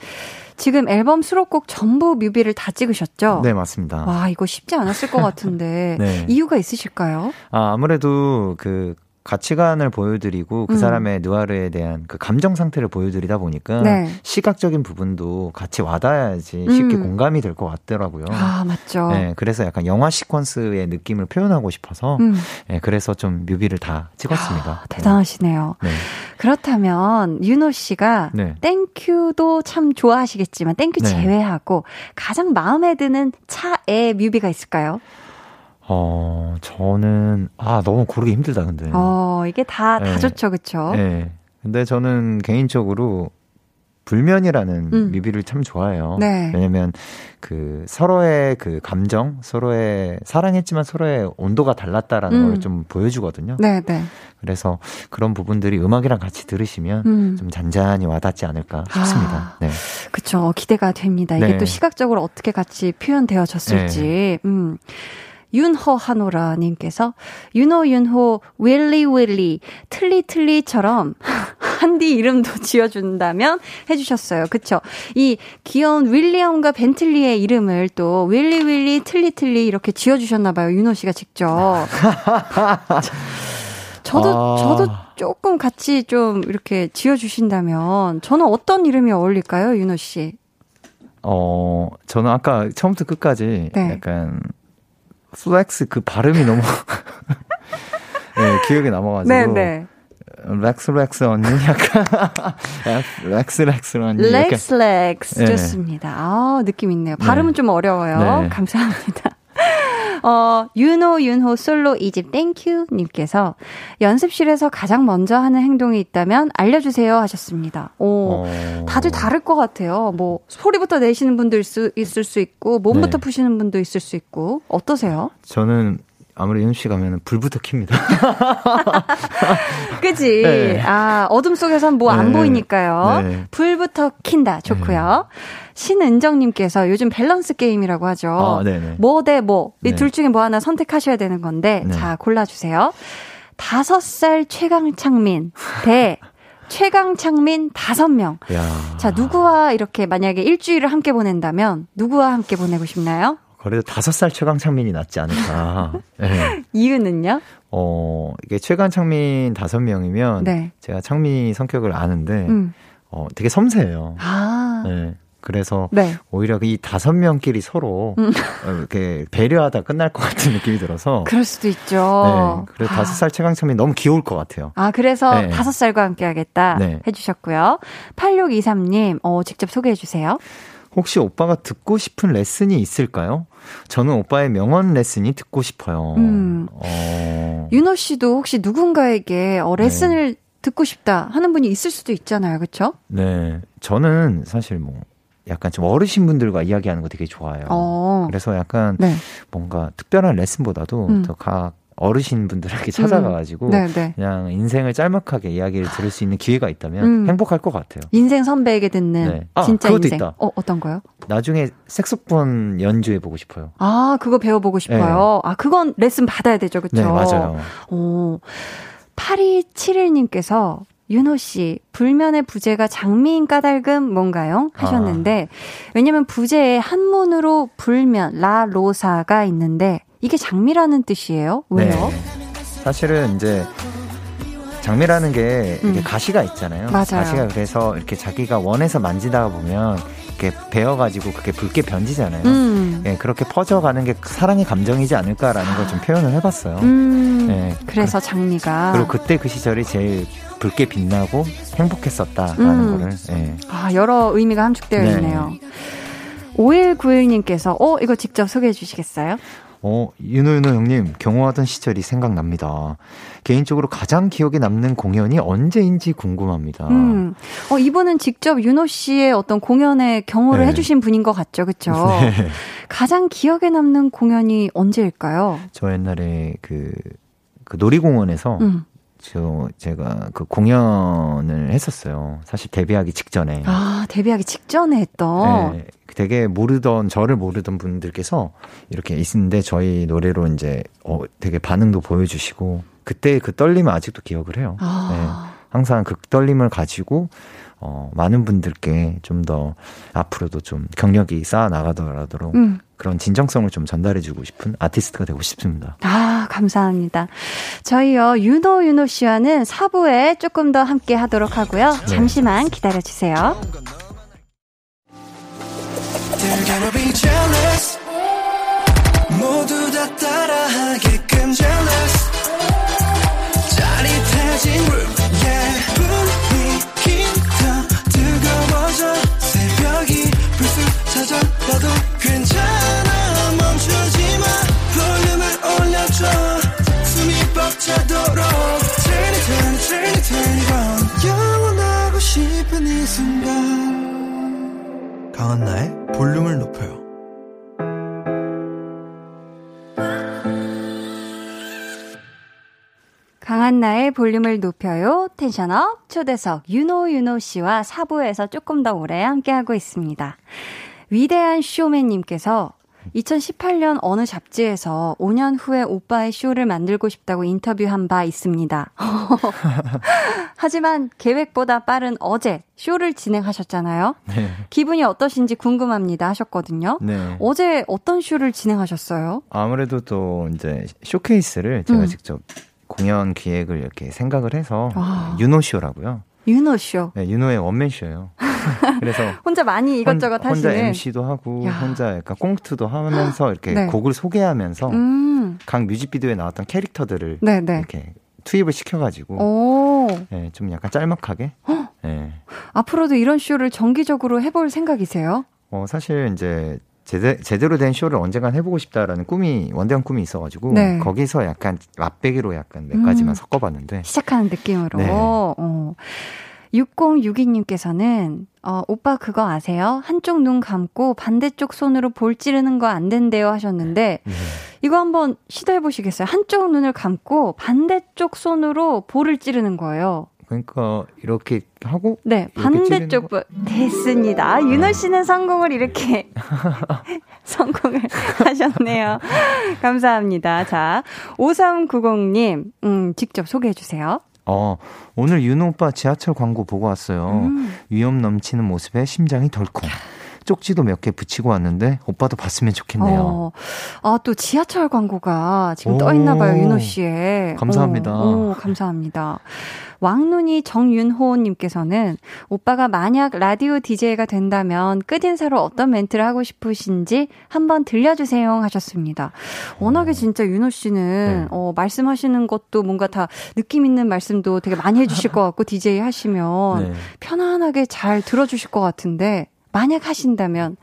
지금 앨범 수록곡 전부 뮤비를 다 찍으셨죠? 네, 맞습니다. 와, 이거 쉽지 않았을 것 같은데. 네. 이유가 있으실까요? 아, 아무래도 그 가치관을 보여드리고 그 음. 사람의 느와르에 대한 그 감정 상태를 보여드리다 보니까 네. 시각적인 부분도 같이 와닿아야지 쉽게 음. 공감이 될 것 같더라고요. 아 맞죠. 네, 그래서 약간 영화 시퀀스의 느낌을 표현하고 싶어서 음. 네, 그래서 좀 뮤비를 다 찍었습니다. 아, 대단하시네요. 네. 그렇다면 윤호 씨가 네. Thank U도 참 좋아하시겠지만 Thank U 네. 제외하고 가장 마음에 드는 차애 뮤비가 있을까요? 어, 저는, 아, 너무 고르기 힘들다, 근데. 어, 이게 다, 다 네. 좋죠, 그쵸? 네. 근데 저는 개인적으로 불면이라는 음. 뮤비를 참 좋아해요. 네. 왜냐면 그 서로의 그 감정, 서로의 사랑했지만 서로의 온도가 달랐다라는 음. 걸좀 보여주거든요. 네, 네. 그래서 그런 부분들이 음악이랑 같이 들으시면 음. 좀 잔잔히 와닿지 않을까 싶습니다. 아, 네. 그쵸. 기대가 됩니다. 이게 네. 또 시각적으로 어떻게 같이 표현되어졌을지. 네. 음. 윤호 하노라님께서 윤호 윤호 윌리 윌리 틀리 틀리처럼 한디 이름도 지어준다면 해주셨어요. 그쵸? 이 귀여운 윌리엄과 벤틀리의 이름을 또 윌리 윌리 틀리 틀리 이렇게 지어주셨나봐요. 윤호 씨가 직접. 저도 아... 저도 조금 같이 좀 이렇게 지어주신다면 저는 어떤 이름이 어울릴까요, 윤호 씨? 어, 저는 아까 처음부터 끝까지 네. 약간 플렉스 그 발음이 너무 네, 기억에 남아가지고. 네네. 네. 렉스 렉스 언니 약간 렉스 렉스 언니 렉스 렉스 좋습니다. 아 느낌 있네요. 발음은 네. 좀 어려워요. 네. 감사합니다. 어, 윤호, 윤호, 솔로 이집 땡큐 님께서 연습실에서 가장 먼저 하는 행동이 있다면 알려주세요 하셨습니다. 오, 어... 다들 다를 것 같아요. 뭐, 소리부터 내시는 분도 있을, 있을 수 있고, 몸부터 네. 푸시는 분도 있을 수 있고, 어떠세요? 저는 아무리 윤씨 가면 불부터 킵니다. 그지? 네. 아, 어둠 속에선 뭐안 네. 보이니까요. 네. 불부터 킨다. 좋고요. 네. 신은정님께서 요즘 밸런스 게임이라고 하죠. 아, 뭐대 뭐. 이둘 네. 중에 뭐 하나 선택하셔야 되는 건데, 네. 자, 골라주세요. 다섯 살 최강창민 대 최강창민 다섯 명. 자, 누구와 이렇게 만약에 일주일을 함께 보낸다면, 누구와 함께 보내고 싶나요? 그래도 다섯 살 최강창민이 낫지 않을까. 네. 이유는요? 어, 이게 최강창민 다섯 명이면 네. 제가 창민이 성격을 아는데 음. 어, 되게 섬세해요. 아. 네. 그래서 네. 오히려 이 다섯 명끼리 서로 음. 어, 이렇게 배려하다 끝날 것 같은 느낌이 들어서 그럴 수도 있죠. 네, 그래서 아. 다섯 살 최강창민 너무 귀여울 것 같아요. 아 그래서 네. 다섯 살과 함께하겠다 네. 해주셨고요. 8623님, 어, 직접 소개해 주세요. 혹시 오빠가 듣고 싶은 레슨이 있을까요? 저는 오빠의 명언 레슨이 듣고 싶어요. 음. 어... 윤호 씨도 혹시 누군가에게 어, 레슨을 네. 듣고 싶다 하는 분이 있을 수도 있잖아요. 그렇죠? 네. 저는 사실 뭐 약간 좀 어르신 분들과 이야기하는 거 되게 좋아해요. 어. 그래서 약간 네. 뭔가 특별한 레슨보다도 음. 더 각 어르신 분들에게 찾아가가지고 음. 그냥 인생을 짤막하게 이야기를 들을 수 있는 기회가 있다면 음. 행복할 것 같아요. 인생 선배에게 듣는 네. 아, 진짜 그것도 인생. 있다. 어 어떤 거요? 나중에 색소폰 연주해 보고 싶어요. 아 그거 배워보고 싶어요. 네. 아 그건 레슨 받아야 되죠, 그렇죠? 네 맞아요. 오 8271님께서 윤호 씨, 불면의 부제가 장미인 까닭은 뭔가요? 하셨는데, 아. 왜냐면 부제에 한문으로 불면, 라, 로사가 있는데, 이게 장미라는 뜻이에요? 왜요? 네. 사실은 이제 장미라는 게 음. 이게 가시가 있잖아요. 맞아요. 가시가 그래서 이렇게 자기가 원해서 만지다 보면 이렇게 베어가지고 그게 붉게 변지잖아요. 음. 예, 그렇게 퍼져가는 게 사랑의 감정이지 않을까라는 걸 좀 표현을 해봤어요. 음. 예, 그래서 장미가 그리고 그때 그 시절이 제일 붉게 빛나고 행복했었다라는 음. 거를. 예. 아 여러 의미가 함축되어 네. 있네요. 5191님께서 어 이거 직접 소개해 주시겠어요? 어, 윤호윤호 형님, 경호하던 시절이 생각납니다. 개인적으로 가장 기억에 남는 공연이 언제인지 궁금합니다. 음. 어, 이분은 직접 윤호 씨의 어떤 공연에 경호를 네. 해주신 분인 것 같죠, 그쵸? 네. 가장 기억에 남는 공연이 언제일까요? 저 옛날에 그, 그 놀이공원에서 음. 저 제가 그 공연을 했었어요. 사실 데뷔하기 직전에. 아 데뷔하기 직전에 했던. 네, 되게 모르던 저를 모르던 분들께서 이렇게 있는데 저희 노래로 이제 어 되게 반응도 보여주시고 그때 그 떨림을 아직도 기억을 해요. 아. 네. 항상 그 떨림을 가지고 어, 많은 분들께 좀 더 앞으로도 좀 경력이 쌓아 나가더라도 음. 그런 진정성을 좀 전달해주고 싶은 아티스트가 되고 싶습니다. 아, 감사합니다. 저희요, 윤호, 윤호 씨와는 4부에 조금 더 함께 하도록 하고요. 네. 잠시만 기다려주세요. 강한나의 볼륨을 높여요. 텐션업 초대석 윤호 씨와 사부에서 조금 더 오래 함께하고 있습니다. 위대한 쇼맨님께서 2018년 어느 잡지에서 5년 후에 오빠의 쇼를 만들고 싶다고 인터뷰한 바 있습니다. 하지만 계획보다 빠른 어제 쇼를 진행하셨잖아요. 네. 기분이 어떠신지 궁금합니다 하셨거든요. 네. 어제 어떤 쇼를 진행하셨어요? 아무래도 또 이제 쇼케이스를 제가 음. 직접 공연 기획을 이렇게 생각을 해서 아. 윤호쇼라고요. 윤호쇼. 네, 윤호의 원맨쇼예요. 그래서 혼자 많이 이것저것 혼, 하시는 혼자 MC도 하고 야. 혼자 약간 꽁트도 하면서 이렇게 네. 곡을 소개하면서 음. 각 뮤직비디오에 나왔던 캐릭터들을 네네. 네. 이렇게 투입을 시켜가지고 네, 좀 약간 짤막하게. 네. 앞으로도 이런 쇼를 정기적으로 해볼 생각이세요? 어 사실 이제 제대, 제대 로 된 쇼를 언젠간 해보고 싶다라는 꿈이 원대한 꿈이 있어가지고 네. 거기서 약간 맛배기로 약간 몇 가지만 음. 섞어봤는데 시작하는 느낌으로. 네. 어. 6062님께서는 어, 오빠 그거 아세요? 한쪽 눈 감고 반대쪽 손으로 볼 찌르는 거 안 된대요 하셨는데 네. 이거 한번 시도해 보시겠어요? 한쪽 눈을 감고 반대쪽 손으로 볼을 찌르는 거예요. 그러니까 이렇게 하고 네 반대쪽 됐습니다. 윤호 네. 씨는 성공을 이렇게 성공을 하셨네요. 감사합니다. 자 5390님 음, 직접 소개해 주세요. 어, 오늘 윤호 오빠 지하철 광고 보고 왔어요. 음. 위험 넘치는 모습에 심장이 덜컹. 쪽지도 몇 개 붙이고 왔는데 오빠도 봤으면 좋겠네요. 어. 아, 또 지하철 광고가 지금 오. 떠 있나 봐요, 윤호 씨의. 감사합니다. 오, 오, 감사합니다. 왕눈이 정윤호님께서는 오빠가 만약 라디오 DJ가 된다면 끝인사로 어떤 멘트를 하고 싶으신지 한번 들려주세요 하셨습니다. 워낙에 진짜 윤호 씨는 네. 어, 말씀하시는 것도 뭔가 다 느낌 있는 말씀도 되게 많이 해주실 것 같고 DJ 하시면 네. 편안하게 잘 들어주실 것 같은데 만약 하신다면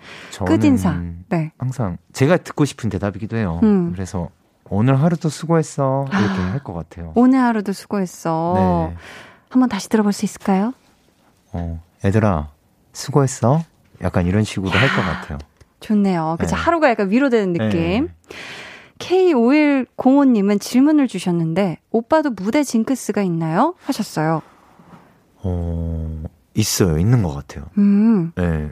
끝인사. 네. 항상 제가 듣고 싶은 대답이기도 해요. 음. 그래서 오늘 하루도 수고했어 이렇게 아, 할것 같아요. 오늘 하루도 수고했어. 네. 한번 다시 들어볼 수 있을까요? 어, 얘들아 수고했어. 약간 이런 식으로 할 것 같아요. 좋네요. 그쵸 네. 하루가 약간 위로되는 느낌. 네. K5105님은 질문을 주셨는데 오빠도 무대 징크스가 있나요? 하셨어요. 어, 있어요. 있는 것 같아요. 음. 네.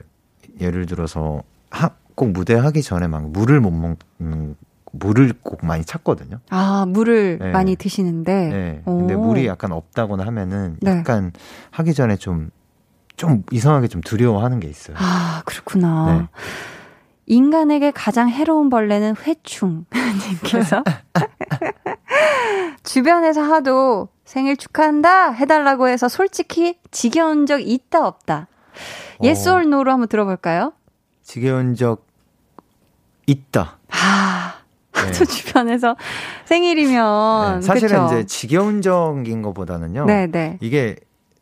예를 들어서 하, 꼭 무대 하기 전에 막 물을 못 먹는 물을 꼭 많이 찾거든요. 아, 물을 네. 많이 드시는데. 네. 근데 물이 약간 없다거나 하면은 네. 약간 하기 전에 좀, 좀 이상하게 좀 두려워하는 게 있어요. 아, 그렇구나. 네. 인간에게 가장 해로운 벌레는 회충. 님께서. 주변에서 하도 생일 축하한다 해달라고 해서 솔직히 지겨운 적 있다 없다. Yes or no로 한번 들어볼까요? 지겨운 적 있다. 아, 네. 저 주변에서 생일이면 네, 사실은 그쵸? 이제 지겨운 적인 것보다는요. 네네. 네. 이게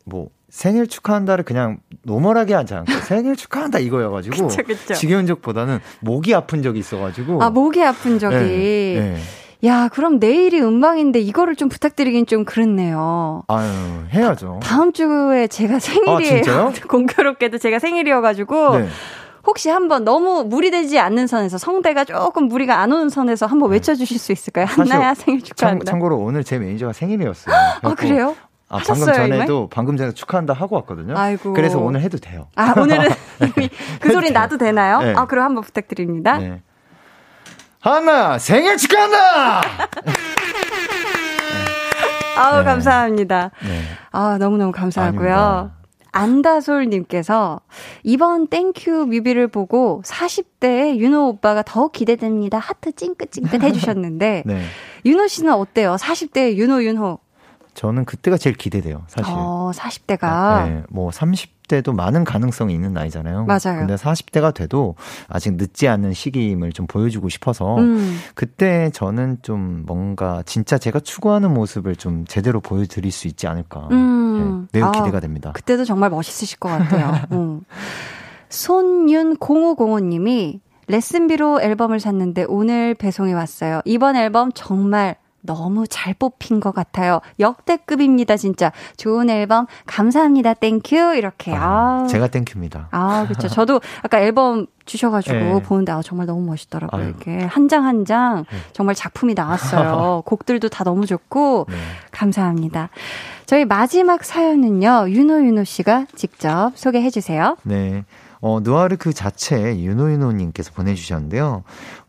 뭐 생일 축하한다를 그냥 normal하게 하지 않고 생일 축하한다 이거여가지고 그쵸, 그쵸. 지겨운 적보다는 목이 아픈 적이 있어가지고 아 목이 아픈 적이 네, 네. 야, 그럼 내일이 음방인데 이거를 좀 부탁드리긴 좀 그렇네요. 아유, 해야죠. 다, 음 주에 제가 생일이에요. 아, 공교롭게도 제가 생일이어가지고. 네. 혹시 한번 너무 무리되지 않는 선에서 성대가 조금 무리가 안 오는 선에서 한번 네. 외쳐주실 수 있을까요? 한나야 생일 축하한다. 참, 고로 오늘 제 매니저가 생일이었어요. 아 그래요? 아, 방금 전에도 방금 전에 축하한다 하고 왔거든요. 아이고. 그래서 오늘 해도 돼요. 아 오늘은 이미 그 소리 나도 되나요? 네. 아 그럼 한번 부탁드립니다. 네. 한나 생일 축하한다. 아우, 네. 감사합니다. 네. 아, 너무너무 감사하고요. 아닙니다. 안다솔님께서 이번 Thank U 뮤비를 보고 40대의 윤호 오빠가 더욱 기대됩니다. 하트 찡긋찡긋 해주셨는데 네. 윤호 씨는 어때요? 40대의 유노윤호. 저는 그때가 제일 기대돼요, 사실. 어, 40대가. 네, 뭐 30대도 많은 가능성이 있는 나이잖아요. 맞아요. 근데 40대가 돼도 아직 늦지 않은 시기임을 좀 보여주고 싶어서 음. 그때 저는 좀 뭔가 진짜 제가 추구하는 모습을 좀 제대로 보여드릴 수 있지 않을까. 음. 네, 매우 아, 기대가 됩니다. 그때도 정말 멋있으실 것 같아요. 음. 손윤0505님이 레슨비로 앨범을 샀는데 오늘 배송이 왔어요. 이번 앨범 정말 너무 잘 뽑힌 것 같아요. 역대급입니다, 진짜. 좋은 앨범 감사합니다. Thank you 이렇게. 아, 아. 제가 Thank you입니다. 아, 그렇죠. 저도 아까 앨범 주셔가지고 네. 보는데 아, 정말 너무 멋있더라고요. 아유. 이게 한 장 한장 한 네. 정말 작품이 나왔어요. 곡들도 다 너무 좋고 네. 감사합니다. 저희 마지막 사연은요 윤호 윤호 씨가 직접 소개해 주세요. 네. 어, 누아르 그 자체 윤호윤호님께서 보내주셨는데요.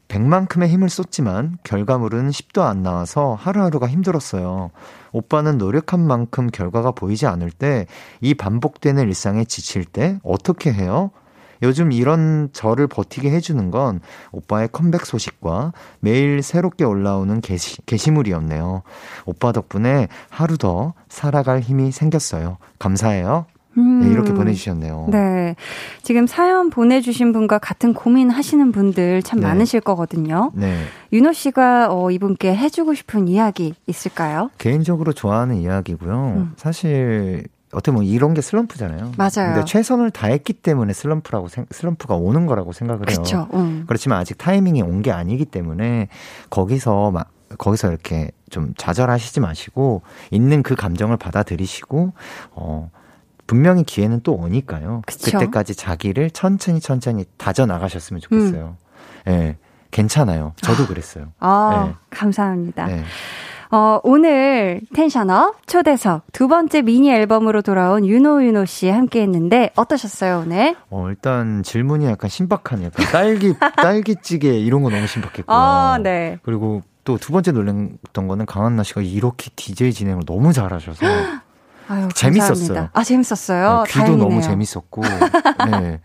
100만큼의 힘을 쏟지만 결과물은 10도 안 나와서 하루하루가 힘들었어요. 오빠는 노력한 만큼 결과가 보이지 않을 때, 이 반복되는 일상에 지칠 때 어떻게 해요? 요즘 이런 저를 버티게 해주는 건 오빠의 컴백 소식과 매일 새롭게 올라오는 게시, 게시물이었네요. 오빠 덕분에 하루 더 살아갈 힘이 생겼어요. 감사해요. 음. 네, 이렇게 보내주셨네요. 네. 지금 사연 보내주신 분과 같은 고민 하시는 분들 참 네. 많으실 거거든요. 네. 윤호 씨가 어, 이분께 해주고 싶은 이야기 있을까요? 개인적으로 좋아하는 이야기고요. 음. 사실 어떻게 보면 이런 게 슬럼프잖아요. 맞아요. 근데 최선을 다했기 때문에 슬럼프라고 슬럼프가 오는 거라고 생각을 해요. 그쵸, 음. 그렇지만 아직 타이밍이 온 게 아니기 때문에 거기서 막 거기서 이렇게 좀 좌절하시지 마시고 있는 그 감정을 받아들이시고 어 분명히 기회는 또 오니까요. 그쵸? 그때까지 자기를 천천히 천천히 다져 나가셨으면 좋겠어요. 음. 예. 네, 괜찮아요. 저도 아. 그랬어요. 아, 네. 감사합니다. 네. 어, 오늘 텐션업 초대석 두 번째 미니 앨범으로 돌아온 윤호 윤호 씨 함께 했는데 어떠셨어요, 오늘? 어, 일단 질문이 약간 신박한 약간 딸기 딸기찌개 이런 거 너무 신박했고요. 아, 네. 그리고 또 두 번째 놀랐던 거는 강한나 씨가 이렇게 DJ 진행을 너무 잘하셔서 아유, 재밌었어요. 아, 재밌었어요. 네, 귀도 다행이네요. 너무 재밌었고. 네.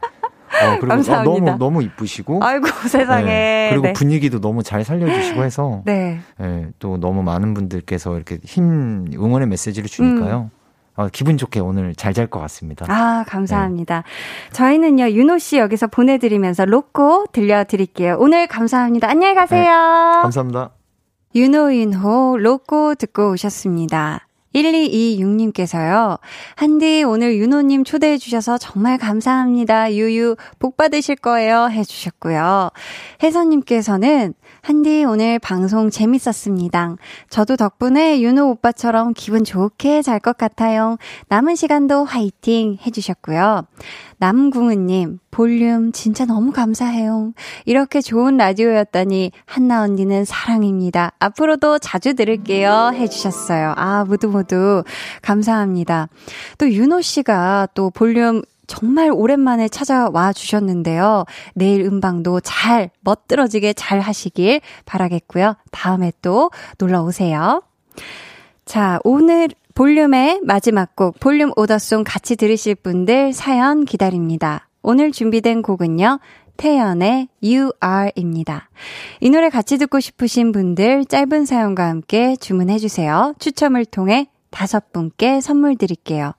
어, 그리고 어, 너무 너무 이쁘시고. 아이고 세상에. 네, 그리고 네. 분위기도 너무 잘 살려주시고 해서. 네. 네. 또 너무 많은 분들께서 이렇게 힘 응원의 메시지를 주니까요. 음. 어, 기분 좋게 오늘 잘 잘 것 같습니다. 아, 감사합니다. 네. 저희는요, 윤호 씨 여기서 보내드리면서 로꼬 들려드릴게요. 오늘 감사합니다. 안녕히 가세요. 네, 감사합니다. 윤호, 윤호, 로꼬 듣고 오셨습니다. 1226님께서요. 한디 오늘 윤호님 초대해 주셔서 정말 감사합니다. 유유 복 받으실 거예요 해주셨고요. 혜선님께서는 한디 오늘 방송 재밌었습니다. 저도 덕분에 윤호 오빠처럼 기분 좋게 잘 것 같아요. 남은 시간도 화이팅 해주셨고요. 남궁은님, 볼륨 진짜 너무 감사해요. 이렇게 좋은 라디오였다니, 한나 언니는 사랑입니다. 앞으로도 자주 들을게요. 해주셨어요. 아, 모두 모두 감사합니다. 또 윤호 씨가 또 볼륨 정말 오랜만에 찾아와 주셨는데요. 내일 음방도 잘, 멋들어지게 잘 하시길 바라겠고요. 다음에 또 놀러 오세요. 자, 오늘 볼륨의 마지막 곡, 볼륨 오더송 같이 들으실 분들 사연 기다립니다. 오늘 준비된 곡은요, 태연의 You Are입니다. 이 노래 같이 듣고 싶으신 분들 짧은 사연과 함께 주문해주세요. 추첨을 통해 다섯 분께 선물 드릴게요.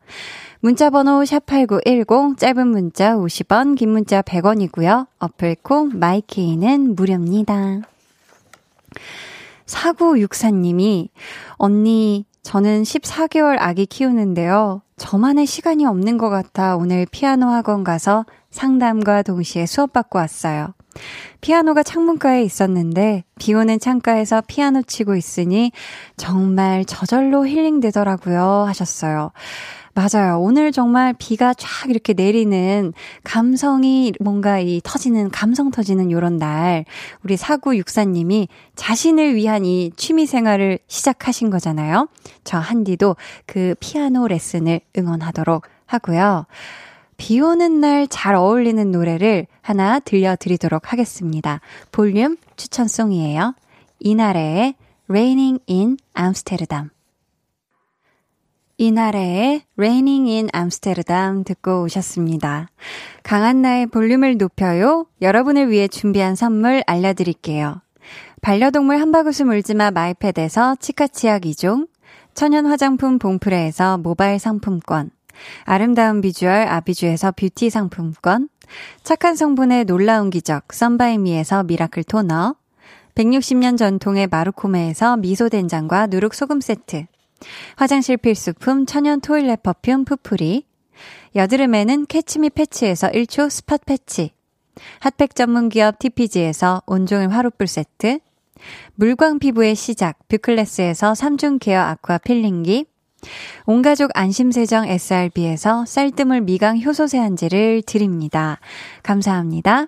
문자 번호 샵8910, 짧은 문자 50원, 긴 문자 100원이고요. 어플콩, 마이케이는 무료입니다. 4964님이, 언니, 저는 14개월 아기 키우는데요. 저만의 시간이 없는 것 같아 오늘 피아노 학원 가서 상담과 동시에 수업받고 왔어요. 피아노가 창문가에 있었는데 비 오는 창가에서 피아노 치고 있으니 정말 저절로 힐링되더라고요 하셨어요. 맞아요. 오늘 정말 비가 쫙 이렇게 내리는 감성이 뭔가 이 터지는, 감성 터지는 요런 날, 우리 사구 육사님이 자신을 위한 이 취미 생활을 시작하신 거잖아요. 저 한디도 그 피아노 레슨을 응원하도록 하고요. 비 오는 날 잘 어울리는 노래를 하나 들려드리도록 하겠습니다. 볼륨 추천송이에요. 이날의 Raining in Amsterdam. 이나래의 Raining in Amsterdam 듣고 오셨습니다. 강한나의 볼륨을 높여요. 여러분을 위해 준비한 선물 알려드릴게요. 반려동물 한바구스 물지마 마이패드에서 치카치약 2종, 천연 화장품 봉프레에서 모바일 상품권, 아름다운 비주얼 아비주에서 뷰티 상품권, 착한 성분의 놀라운 기적 썬바이미에서 미라클 토너, 160년 전통의 마루코메에서 미소된장과 누룩소금 세트, 화장실 필수품 천연 toilet perfume 푸푸리, 여드름에는 캐치미 패치에서 1초 spot patch, 핫팩 전문 기업 TPG에서 온종일 화롯불 세트, 물광 피부의 시작 뷰클래스에서 3중 care 아쿠아 필링기, 온가족 안심세정 SRB에서 쌀뜨물 미강 효소 세안제를 드립니다. 감사합니다.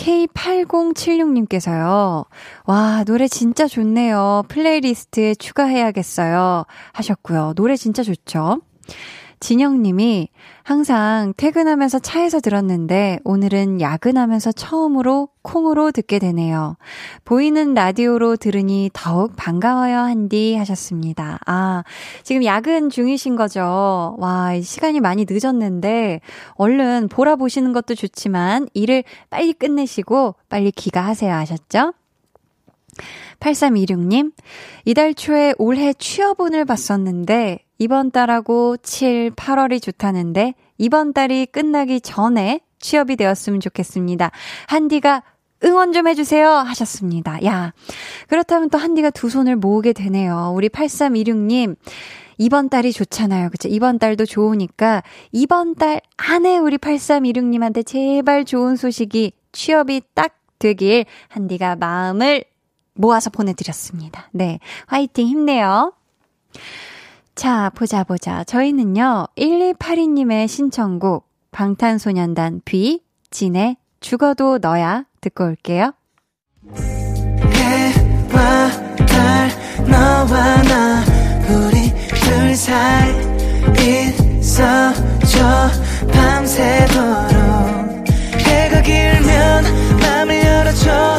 K8076님께서요. 와, 노래 진짜 좋네요. playlist에 추가해야겠어요. 하셨고요. 노래 진짜 좋죠? 진영님이 항상 퇴근하면서 차에서 들었는데 오늘은 야근하면서 처음으로 콩으로 듣게 되네요. 보이는 라디오로 들으니 더욱 반가워요 한디 하셨습니다. 아, 지금 야근 중이신 거죠? 와, 시간이 많이 늦었는데 얼른 보라 보시는 것도 좋지만 일을 빨리 끝내시고 빨리 귀가하세요 하셨죠? 8326님, 이달 초에 올해 취업운을 봤었는데 이번 달하고 7, 8월이 좋다는데 이번 달이 끝나기 전에 취업이 되었으면 좋겠습니다. 한디가 응원 좀 해주세요 하셨습니다. 야, 그렇다면 또 한디가 두 손을 모으게 되네요. 우리 8326님. 이번 달이 좋잖아요. 그쵸? 이번 달도 좋으니까 이번 달 안에 우리 8326님한테 제발 좋은 소식이 취업이 딱 되길 한디가 마음을 모아서 보내드렸습니다. 네. 화이팅 힘내요. 자, 보자, 보자. 저희는요, 1282님의 신청곡, 방탄소년단 비, 진의 죽어도 너야 듣고 올게요. 해와 달, 너와 나, 우리 둘 사이 있어줘, 밤새도록. 해가 길면 맘을 열어줘,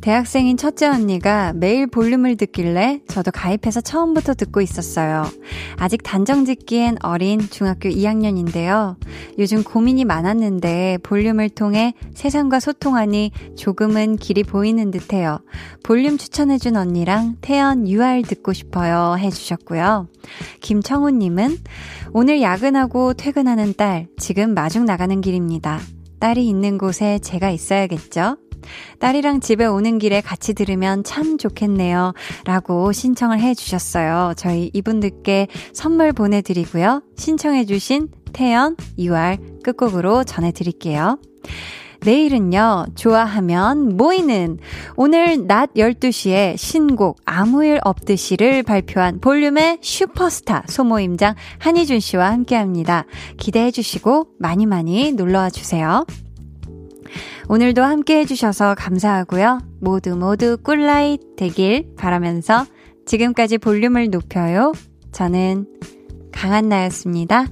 대학생인 첫째 언니가 매일 볼륨을 듣길래 저도 가입해서 처음부터 듣고 있었어요. 아직 단정 짓기엔 어린 중학교 2학년인데요. 요즘 고민이 많았는데 볼륨을 통해 세상과 소통하니 조금은 길이 보이는 듯해요. 볼륨 추천해준 언니랑 태연 UR 듣고 싶어요 해주셨고요. 김청우님은 오늘 야근하고 퇴근하는 딸, 지금 마중 나가는 길입니다. 딸이 있는 곳에 제가 있어야겠죠? 딸이랑 집에 오는 길에 같이 들으면 참 좋겠네요. 라고 신청을 해 주셨어요. 저희 이분들께 선물 보내드리고요. 신청해 주신 태연, 2월 끝곡으로 전해드릴게요. 내일은요, 좋아하면 모이는 오늘 낮 12시에 신곡 아무 일 없듯이를 발표한 볼륨의 슈퍼스타 소모임장 한희준 씨와 함께 합니다. 기대해 주시고 많이 많이 놀러와 주세요. 오늘도 함께 해주셔서 감사하고요. 모두 모두 꿀라잇 되길 바라면서 지금까지 볼륨을 높여요. 저는 강한나였습니다.